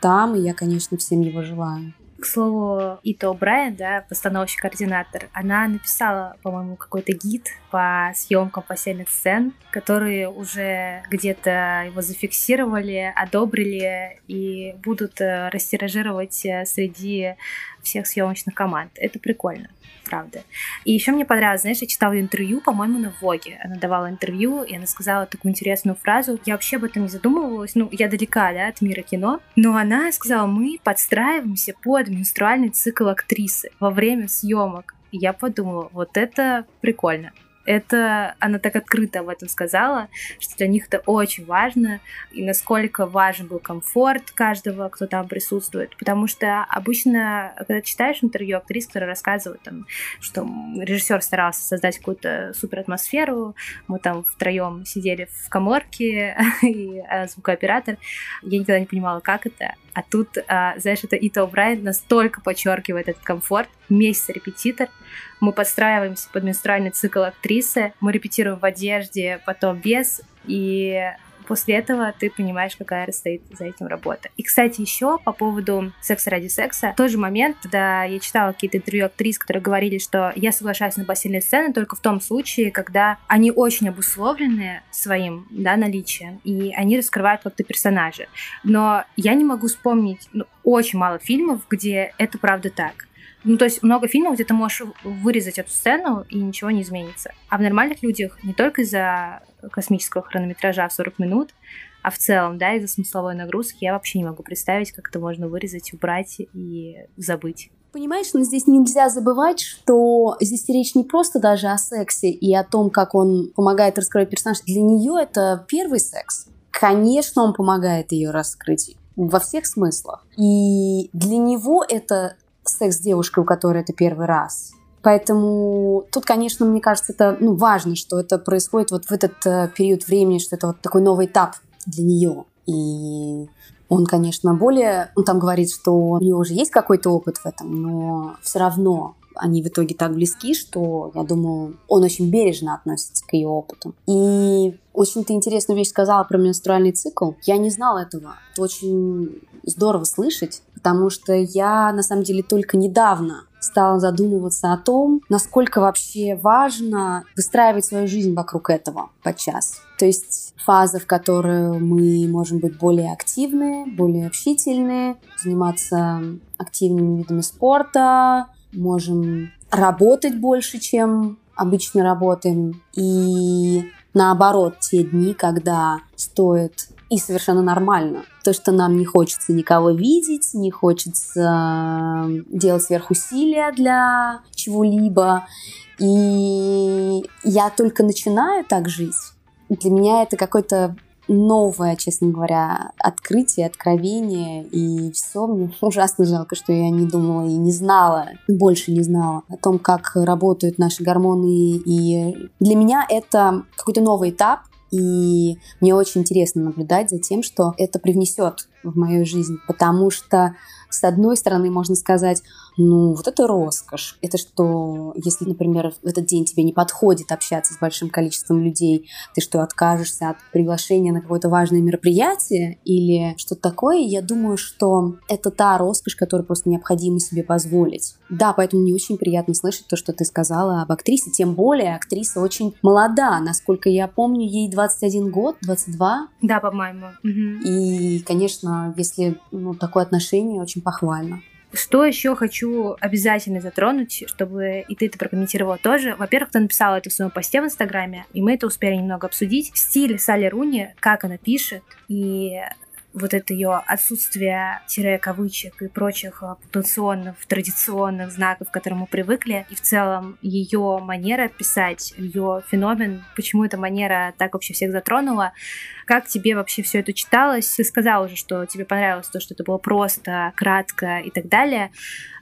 там, и я, конечно, всем его желаю. К слову, Ито Брайан, да, постановщик-координатор, она написала, по-моему, какой-то гид по съемкам постельных сцен, которые уже где-то его зафиксировали, одобрили и будут э, растиражировать э, среди всех съемочных команд. Это прикольно правда. И еще мне понравилось, знаешь, я читала интервью, по-моему, на Воге. Она давала интервью, и она сказала такую интересную фразу. Я вообще об этом не задумывалась. Ну, я далека, да, от мира кино. Но она сказала, мы подстраиваемся под менструальный цикл актрисы во время съемок. Я подумала, вот это прикольно это она так открыто об этом сказала, что для них это очень важно, и насколько важен был комфорт каждого, кто там присутствует. Потому что обычно, когда читаешь интервью актрис, которые рассказывают, там, что режиссер старался создать какую-то супер атмосферу, мы там втроем сидели в коморке, и а, звукооператор, я никогда не понимала, как это, а тут, а, знаешь, это Ито Брайан настолько подчеркивает этот комфорт. Месяц репетитор. Мы подстраиваемся под менструальный цикл актрисы. Мы репетируем в одежде, потом без. И после этого ты понимаешь, какая стоит за этим работа. И, кстати, еще по поводу секса ради секса, тот же момент, когда я читала какие-то интервью актрис, которые говорили, что я соглашаюсь на постельные сцены только в том случае, когда они очень обусловлены своим да, наличием, и они раскрывают как-то персонажа. Но я не могу вспомнить ну, очень мало фильмов, где это правда так. Ну, то есть много фильмов, где ты можешь вырезать эту сцену, и ничего не изменится. А в нормальных людях не только из-за космического хронометража в 40 минут, а в целом, да, из-за смысловой нагрузки я вообще не могу представить, как это можно вырезать, убрать и забыть. Понимаешь, но здесь нельзя забывать, что здесь речь не просто даже о сексе и о том, как он помогает раскрыть персонаж. Для нее это первый секс. Конечно, он помогает ее раскрыть во всех смыслах. И для него это секс с девушкой, у которой это первый раз. Поэтому тут, конечно, мне кажется, это ну, важно, что это происходит вот в этот э, период времени, что это вот такой новый этап для нее. И он, конечно, более... Он там говорит, что у него уже есть какой-то опыт в этом, но все равно они в итоге так близки, что, я думаю, он очень бережно относится к ее опыту. И очень ты интересную вещь сказала про менструальный цикл. Я не знала этого. Это очень здорово слышать, потому что я, на самом деле, только недавно стала задумываться о том, насколько вообще важно выстраивать свою жизнь вокруг этого подчас. То есть фаза, в которой мы можем быть более активны, более общительны, заниматься активными видами спорта, можем работать больше, чем обычно работаем. И наоборот, те дни, когда стоит и совершенно нормально. То, что нам не хочется никого видеть, не хочется делать сверхусилия для чего-либо. И я только начинаю так жить. Для меня это какой-то новое, честно говоря, открытие, откровение, и все. Мне ужасно жалко, что я не думала и не знала, больше не знала о том, как работают наши гормоны. И для меня это какой-то новый этап, и мне очень интересно наблюдать за тем, что это привнесет в мою жизнь, потому что с одной стороны можно сказать, ну, вот это роскошь. Это что, если, например, в этот день тебе не подходит общаться с большим количеством людей, ты что, откажешься от приглашения на какое-то важное мероприятие или что-то такое? Я думаю, что это та роскошь, которую просто необходимо себе позволить. Да, поэтому мне очень приятно слышать то, что ты сказала об актрисе, тем более актриса очень молода, насколько я помню, ей 21 год, 22. Да, по-моему. Угу. И, конечно, если ну, такое отношение, очень похвально. Что еще хочу обязательно затронуть, чтобы и ты это прокомментировала тоже. Во-первых, ты написала это в своем посте в Инстаграме, и мы это успели немного обсудить. Стиль Салли Руни, как она пишет, и вот это ее отсутствие тире кавычек и прочих а, пунктуационных, традиционных знаков, к которым мы привыкли, и в целом ее манера писать, ее феномен, почему эта манера так вообще всех затронула, как тебе вообще все это читалось? Ты сказала уже, что тебе понравилось то, что это было просто, кратко и так далее.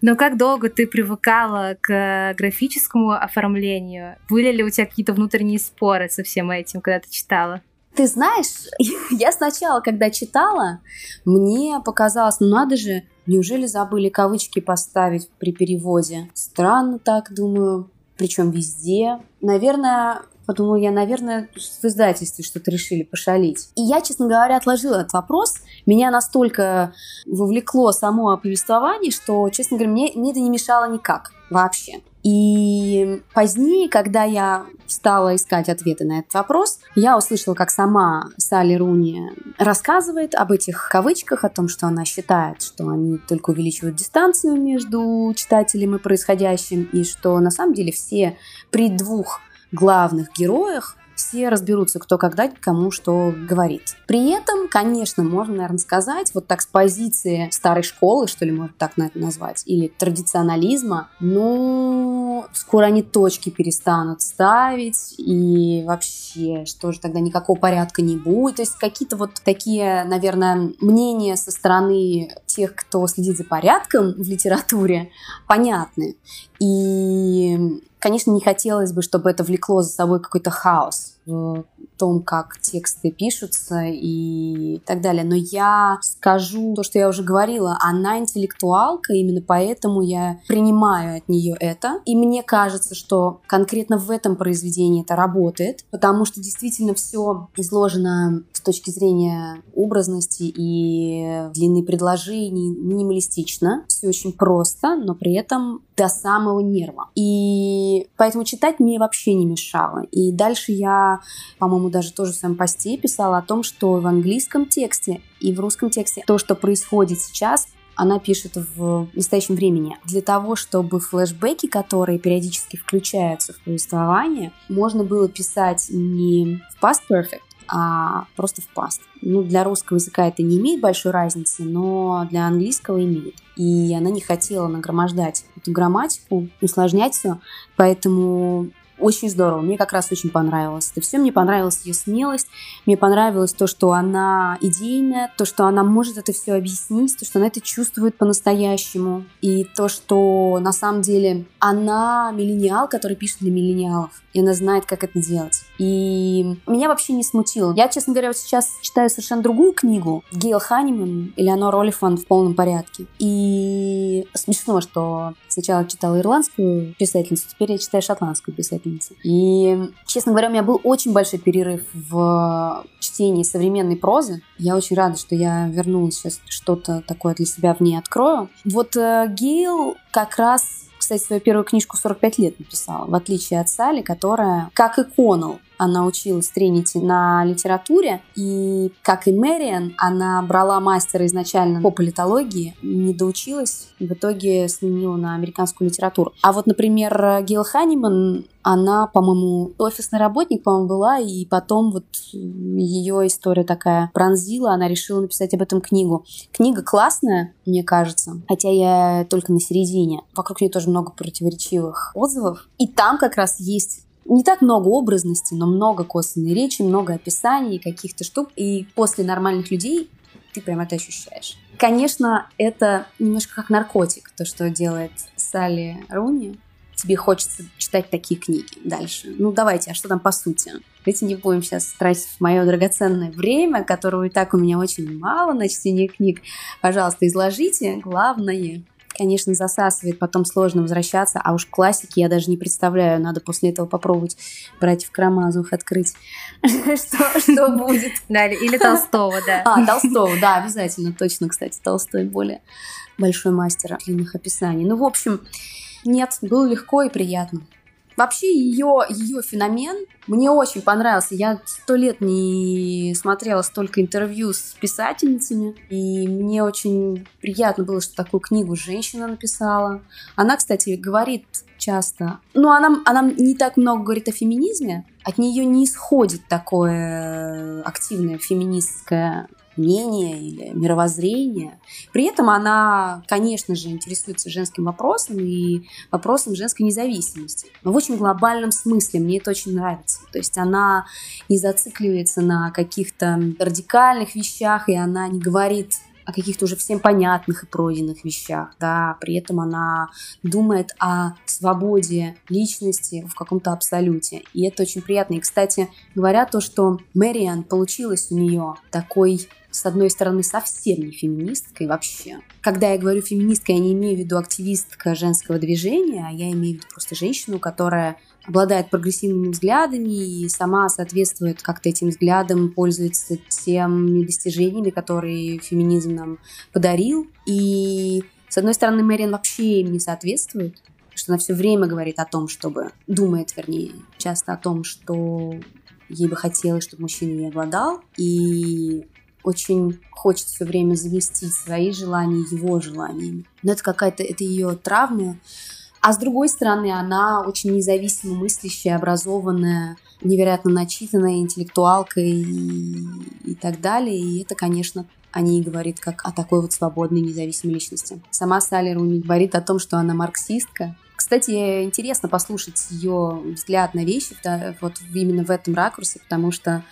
Но как долго ты привыкала к графическому оформлению? Были ли у тебя какие-то внутренние споры со всем этим, когда ты читала? Ты знаешь, я сначала, когда читала, мне показалось, ну надо же, неужели забыли кавычки поставить при переводе? Странно так, думаю, причем везде. Наверное, Подумала я, наверное, в издательстве что-то решили пошалить. И я, честно говоря, отложила этот вопрос. Меня настолько вовлекло само повествование, что, честно говоря, мне, мне это не мешало никак вообще. И позднее, когда я стала искать ответы на этот вопрос, я услышала, как сама Салли Руни рассказывает об этих кавычках, о том, что она считает, что они только увеличивают дистанцию между читателем и происходящим, и что на самом деле все при двух главных героях все разберутся, кто когда кому что говорит. При этом, конечно, можно, наверное, сказать, вот так с позиции старой школы, что ли, можно так назвать, или традиционализма, ну, скоро они точки перестанут ставить, и вообще, что же тогда никакого порядка не будет. То есть какие-то вот такие, наверное, мнения со стороны тех, кто следит за порядком в литературе, понятны. И Конечно, не хотелось бы, чтобы это влекло за собой какой-то хаос в том, как тексты пишутся и так далее. Но я скажу то, что я уже говорила, она интеллектуалка, именно поэтому я принимаю от нее это. И мне кажется, что конкретно в этом произведении это работает, потому что действительно все изложено с точки зрения образности и длины предложений минималистично. Все очень просто, но при этом до самого нерва. И поэтому читать мне вообще не мешало. И дальше я, по-моему, даже тоже в своем посте писала о том, что в английском тексте и в русском тексте то, что происходит сейчас, она пишет в настоящем времени. Для того, чтобы флешбеки, которые периодически включаются в повествование, можно было писать не в past perfect, а просто в past. Ну, для русского языка это не имеет большой разницы, но для английского имеет. И она не хотела нагромождать эту грамматику, усложнять все, поэтому очень здорово. Мне как раз очень понравилось это все. Мне понравилась ее смелость. Мне понравилось то, что она идейная, то, что она может это все объяснить, то, что она это чувствует по-настоящему. И то, что на самом деле она миллениал, который пишет для миллениалов. И она знает, как это делать. И меня вообще не смутило. Я, честно говоря, вот сейчас читаю совершенно другую книгу. Гейл Ханиман, Элеонор Олифан в полном порядке. И смешно, что сначала читала ирландскую писательницу, теперь я читаю шотландскую писательницу писательницы. И, честно говоря, у меня был очень большой перерыв в чтении современной прозы. Я очень рада, что я вернулась сейчас, что-то такое для себя в ней открою. Вот э, Гейл как раз кстати, свою первую книжку 45 лет написала, в отличие от Сали, которая, как и Коннелл, Она училась Тринити на литературе, и, как и Мэриан, она брала мастера изначально по политологии, не доучилась, в итоге сменила на американскую литературу. А вот, например, Гил Ханиман она, по-моему, офисный работник, по-моему, была, и потом вот ее история такая пронзила, она решила написать об этом книгу. Книга классная, мне кажется, хотя я только на середине. Вокруг нее тоже много противоречивых отзывов. И там как раз есть не так много образности, но много косвенной речи, много описаний каких-то штук. И после нормальных людей ты прям это ощущаешь. Конечно, это немножко как наркотик, то, что делает Салли Руни тебе хочется читать такие книги дальше. Ну, давайте, а что там по сути? Давайте не будем сейчас тратить мое драгоценное время, которого и так у меня очень мало на чтение книг. Пожалуйста, изложите главное. Конечно, засасывает, потом сложно возвращаться, а уж классики я даже не представляю. Надо после этого попробовать братьев Карамазовых открыть. Что будет? Да, или Толстого, да. А, Толстого, да, обязательно. Точно, кстати, Толстой более большой мастер длинных описаний. Ну, в общем, нет, было легко и приятно. Вообще ее, ее феномен мне очень понравился. Я сто лет не смотрела столько интервью с писательницами, и мне очень приятно было, что такую книгу женщина написала. Она, кстати, говорит часто, ну, она, она не так много говорит о феминизме, от нее не исходит такое активное феминистское мнение или мировоззрение. При этом она, конечно же, интересуется женским вопросом и вопросом женской независимости. Но в очень глобальном смысле мне это очень нравится. То есть она не зацикливается на каких-то радикальных вещах, и она не говорит о каких-то уже всем понятных и пройденных вещах, да, при этом она думает о свободе личности в каком-то абсолюте, и это очень приятно. И, кстати, говоря то, что Мэриан получилось у нее такой с одной стороны, совсем не феминисткой вообще. Когда я говорю феминистка, я не имею в виду активистка женского движения, а я имею в виду просто женщину, которая обладает прогрессивными взглядами и сама соответствует как-то этим взглядам, пользуется теми достижениями, которые феминизм нам подарил. И, с одной стороны, Мэриан вообще им не соответствует, что она все время говорит о том, чтобы, думает, вернее, часто о том, что ей бы хотелось, чтобы мужчина ей обладал, и очень хочет все время заместить свои желания его желаниями. Но это какая-то, это ее травма. А с другой стороны, она очень независимо мыслящая, образованная, невероятно начитанная интеллектуалка и, и так далее. И это, конечно, о ней говорит как о такой вот свободной, независимой личности. Сама Руни говорит о том, что она марксистка. Кстати, интересно послушать ее взгляд на вещи вот именно в этом ракурсе, потому что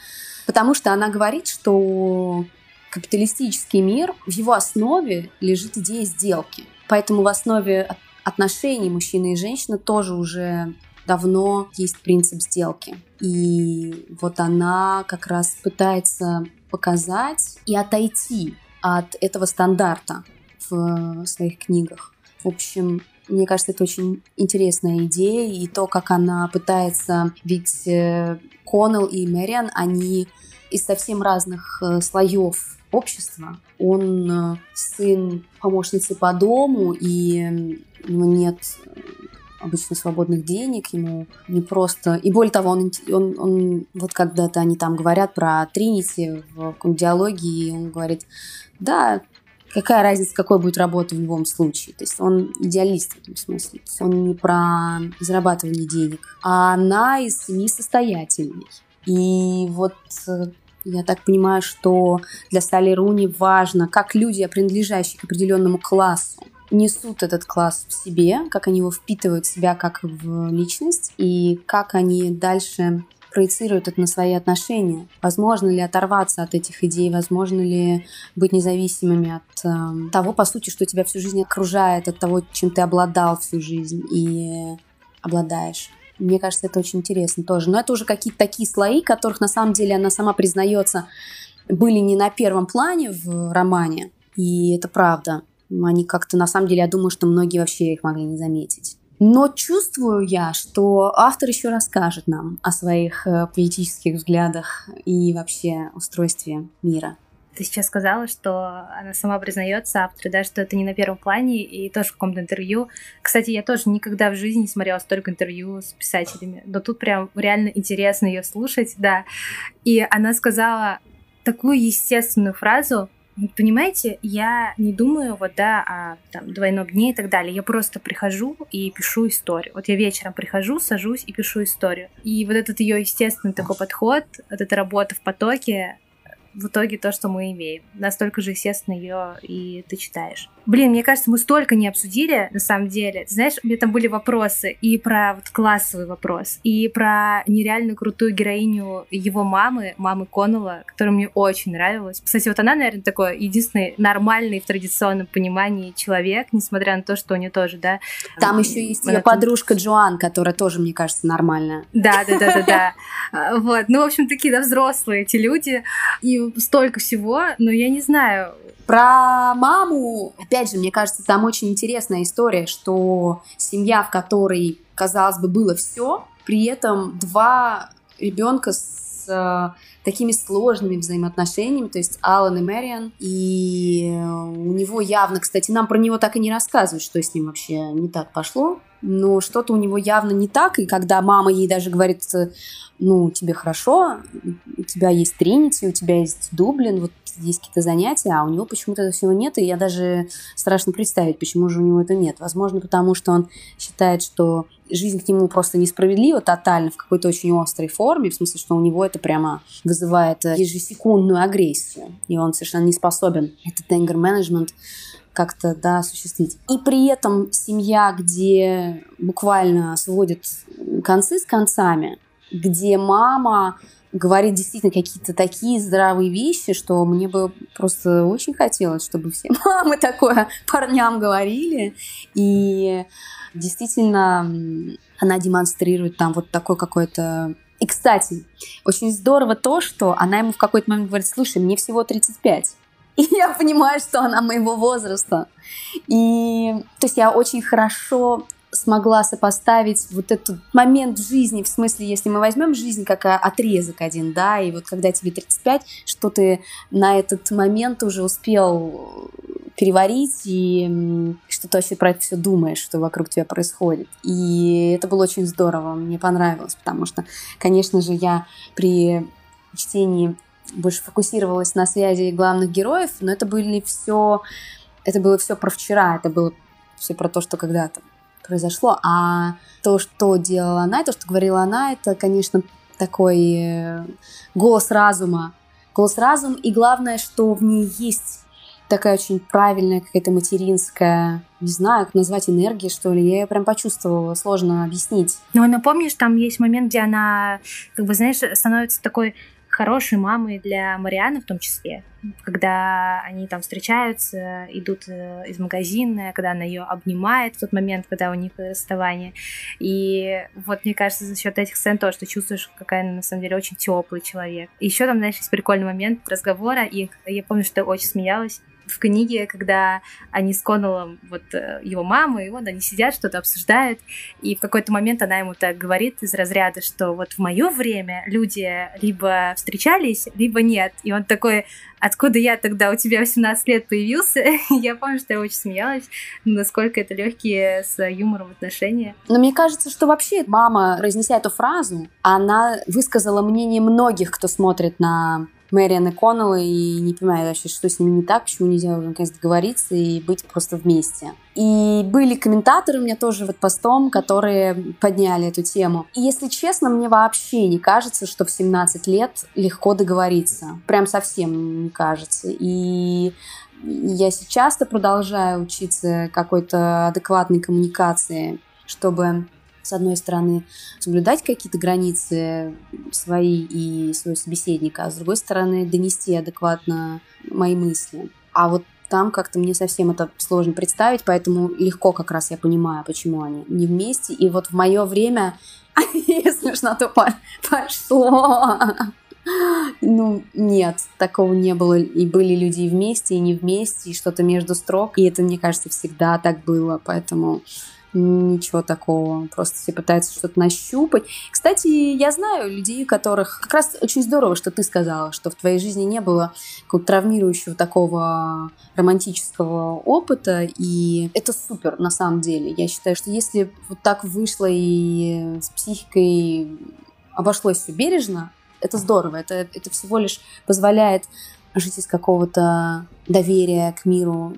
Потому что она говорит, что капиталистический мир, в его основе лежит идея сделки. Поэтому в основе отношений мужчины и женщины тоже уже давно есть принцип сделки. И вот она как раз пытается показать и отойти от этого стандарта в своих книгах. В общем, мне кажется, это очень интересная идея, и то, как она пытается... Ведь э, Коннелл и Мэриан, они из совсем разных э, слоев общества. Он э, сын помощницы по дому, и у него нет обычно свободных денег, ему не просто... И более того, он, он, он вот когда-то они там говорят про Тринити в диалоге, и он говорит, да, какая разница, какой будет работа в любом случае. То есть он идеалист в этом смысле. Он не про зарабатывание денег, а она из семьи состоятельной. И вот э, я так понимаю, что для Салли Руни важно, как люди, принадлежащие к определенному классу, несут этот класс в себе, как они его впитывают в себя как в личность, и как они дальше проецируют это на свои отношения. Возможно ли оторваться от этих идей, возможно ли быть независимыми от э, того, по сути, что тебя всю жизнь окружает, от того, чем ты обладал всю жизнь и обладаешь. Мне кажется, это очень интересно тоже. Но это уже какие-то такие слои, которых на самом деле она сама признается, были не на первом плане в романе. И это правда. Они как-то, на самом деле, я думаю, что многие вообще их могли не заметить. Но чувствую я, что автор еще расскажет нам о своих э, политических взглядах и вообще устройстве мира. Ты сейчас сказала, что она сама признается, автор, да, что это не на первом плане, и тоже в каком-то интервью. Кстати, я тоже никогда в жизни не смотрела столько интервью с писателями, но тут прям реально интересно ее слушать, да. И она сказала такую естественную фразу, Понимаете, я не думаю вот, да, о там, двойном дне и так далее. Я просто прихожу и пишу историю. Вот я вечером прихожу, сажусь и пишу историю. И вот этот ее естественный такой подход, вот эта работа в потоке, в итоге то, что мы имеем. Настолько же естественно ее и ты читаешь. Блин, мне кажется, мы столько не обсудили, на самом деле. Ты знаешь, у меня там были вопросы и про вот классовый вопрос, и про нереально крутую героиню его мамы, мамы Коннелла, которая мне очень нравилась. Кстати, вот она, наверное, такой единственный нормальный в традиционном понимании человек, несмотря на то, что у нее тоже, да. Там еще есть ее подружка Джоан, которая тоже, мне кажется, нормальная. Да, да, да, да, да. Вот. Ну, в общем, такие, да, взрослые эти люди. И столько всего, но я не знаю, про маму, опять же, мне кажется, там очень интересная история, что семья, в которой, казалось бы, было все, при этом два ребенка с э, такими сложными взаимоотношениями, то есть Алан и Мэриан, и у него явно, кстати, нам про него так и не рассказывают, что с ним вообще не так пошло, но что-то у него явно не так, и когда мама ей даже говорит, ну, тебе хорошо, у тебя есть Тринити, у тебя есть Дублин, вот есть какие-то занятия, а у него почему-то этого всего нет, и я даже страшно представить, почему же у него это нет. Возможно, потому что он считает, что жизнь к нему просто несправедлива тотально, в какой-то очень острой форме, в смысле, что у него это прямо вызывает ежесекундную агрессию, и он совершенно не способен этот anger management как-то да, осуществить. И при этом семья, где буквально сводят концы с концами, где мама говорит действительно какие-то такие здравые вещи, что мне бы просто очень хотелось, чтобы все мамы такое парням говорили. И действительно она демонстрирует там вот такой какой-то... И, кстати, очень здорово то, что она ему в какой-то момент говорит, слушай, мне всего 35. И я понимаю, что она моего возраста. И то есть я очень хорошо смогла сопоставить вот этот момент жизни, в смысле, если мы возьмем жизнь как отрезок один, да, и вот когда тебе 35, что ты на этот момент уже успел переварить, и что ты вообще про это все думаешь, что вокруг тебя происходит. И это было очень здорово, мне понравилось, потому что, конечно же, я при чтении больше фокусировалась на связи главных героев, но это были все, это было все про вчера, это было все про то, что когда-то произошло. А то, что делала она, и то, что говорила она, это, конечно, такой э, голос разума. Голос разума, и главное, что в ней есть такая очень правильная какая-то материнская, не знаю, как назвать энергия, что ли. Я ее прям почувствовала, сложно объяснить. Ну, напомнишь, там есть момент, где она, как бы, знаешь, становится такой хорошей мамой для Марианы в том числе, когда они там встречаются, идут э, из магазина, когда она ее обнимает в тот момент, когда у них расставание. И вот мне кажется, за счет этих сцен тоже ты чувствуешь, какая она на самом деле очень теплый человек. Еще там, знаешь, есть прикольный момент разговора, и я помню, что я очень смеялась в книге, когда они с Коннеллом, вот э, его мама, и вот они сидят, что-то обсуждают, и в какой-то момент она ему так говорит из разряда, что вот в мое время люди либо встречались, либо нет. И он такой, откуда я тогда, у тебя 18 лет появился? я помню, что я очень смеялась, насколько это легкие с юмором отношения. Но мне кажется, что вообще мама, произнеся эту фразу, она высказала мнение многих, кто смотрит на Мэриан и Коннелла, и не понимаю вообще, что с ними не так, почему нельзя наконец договориться и быть просто вместе. И были комментаторы у меня тоже вот постом, которые подняли эту тему. И если честно, мне вообще не кажется, что в 17 лет легко договориться. Прям совсем не кажется. И я сейчас-то продолжаю учиться какой-то адекватной коммуникации, чтобы с одной стороны, соблюдать какие-то границы свои и своего собеседника, а с другой стороны, донести адекватно мои мысли. А вот там как-то мне совсем это сложно представить, поэтому легко как раз я понимаю, почему они не вместе. И вот в мое время, если что, то пошло. Ну, нет, такого не было. И были люди и вместе, и не вместе, и что-то между строк. И это, мне кажется, всегда так было. Поэтому Ничего такого. Просто все пытаются что-то нащупать. Кстати, я знаю людей, которых... Как раз очень здорово, что ты сказала, что в твоей жизни не было какого-то травмирующего такого романтического опыта, и это супер на самом деле. Я считаю, что если вот так вышло и с психикой обошлось все бережно, это здорово. Это, это всего лишь позволяет жить из какого-то доверия к миру,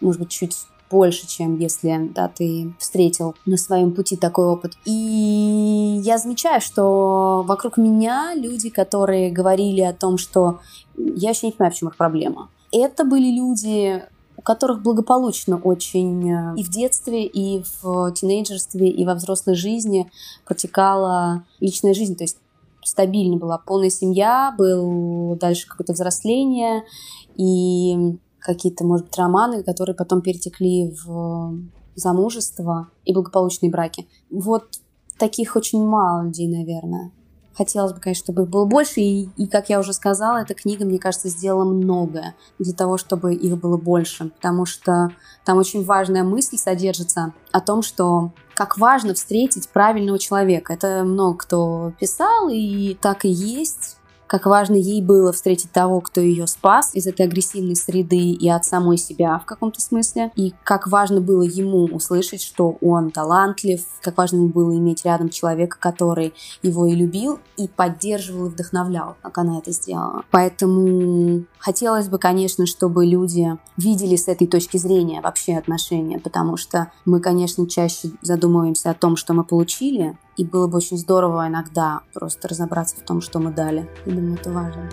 может быть, чуть больше, чем если да, ты встретил на своем пути такой опыт. И я замечаю, что вокруг меня люди, которые говорили о том, что я вообще не понимаю, в чем их проблема. Это были люди, у которых благополучно очень э, и в детстве, и в тинейджерстве, и во взрослой жизни протекала личная жизнь. То есть стабильно была полная семья, был дальше какое-то взросление и какие-то, может быть, романы, которые потом перетекли в замужество и благополучные браки. Вот таких очень мало людей, наверное. Хотелось бы, конечно, чтобы их было больше. И, и, как я уже сказала, эта книга, мне кажется, сделала многое для того, чтобы их было больше. Потому что там очень важная мысль содержится о том, что как важно встретить правильного человека. Это много кто писал, и так и есть как важно ей было встретить того, кто ее спас из этой агрессивной среды и от самой себя в каком-то смысле, и как важно было ему услышать, что он талантлив, как важно ему было иметь рядом человека, который его и любил, и поддерживал и вдохновлял, как она это сделала. Поэтому хотелось бы, конечно, чтобы люди видели с этой точки зрения вообще отношения, потому что мы, конечно, чаще задумываемся о том, что мы получили, и было бы очень здорово иногда просто разобраться в том, что мы дали. Я думаю, это важно.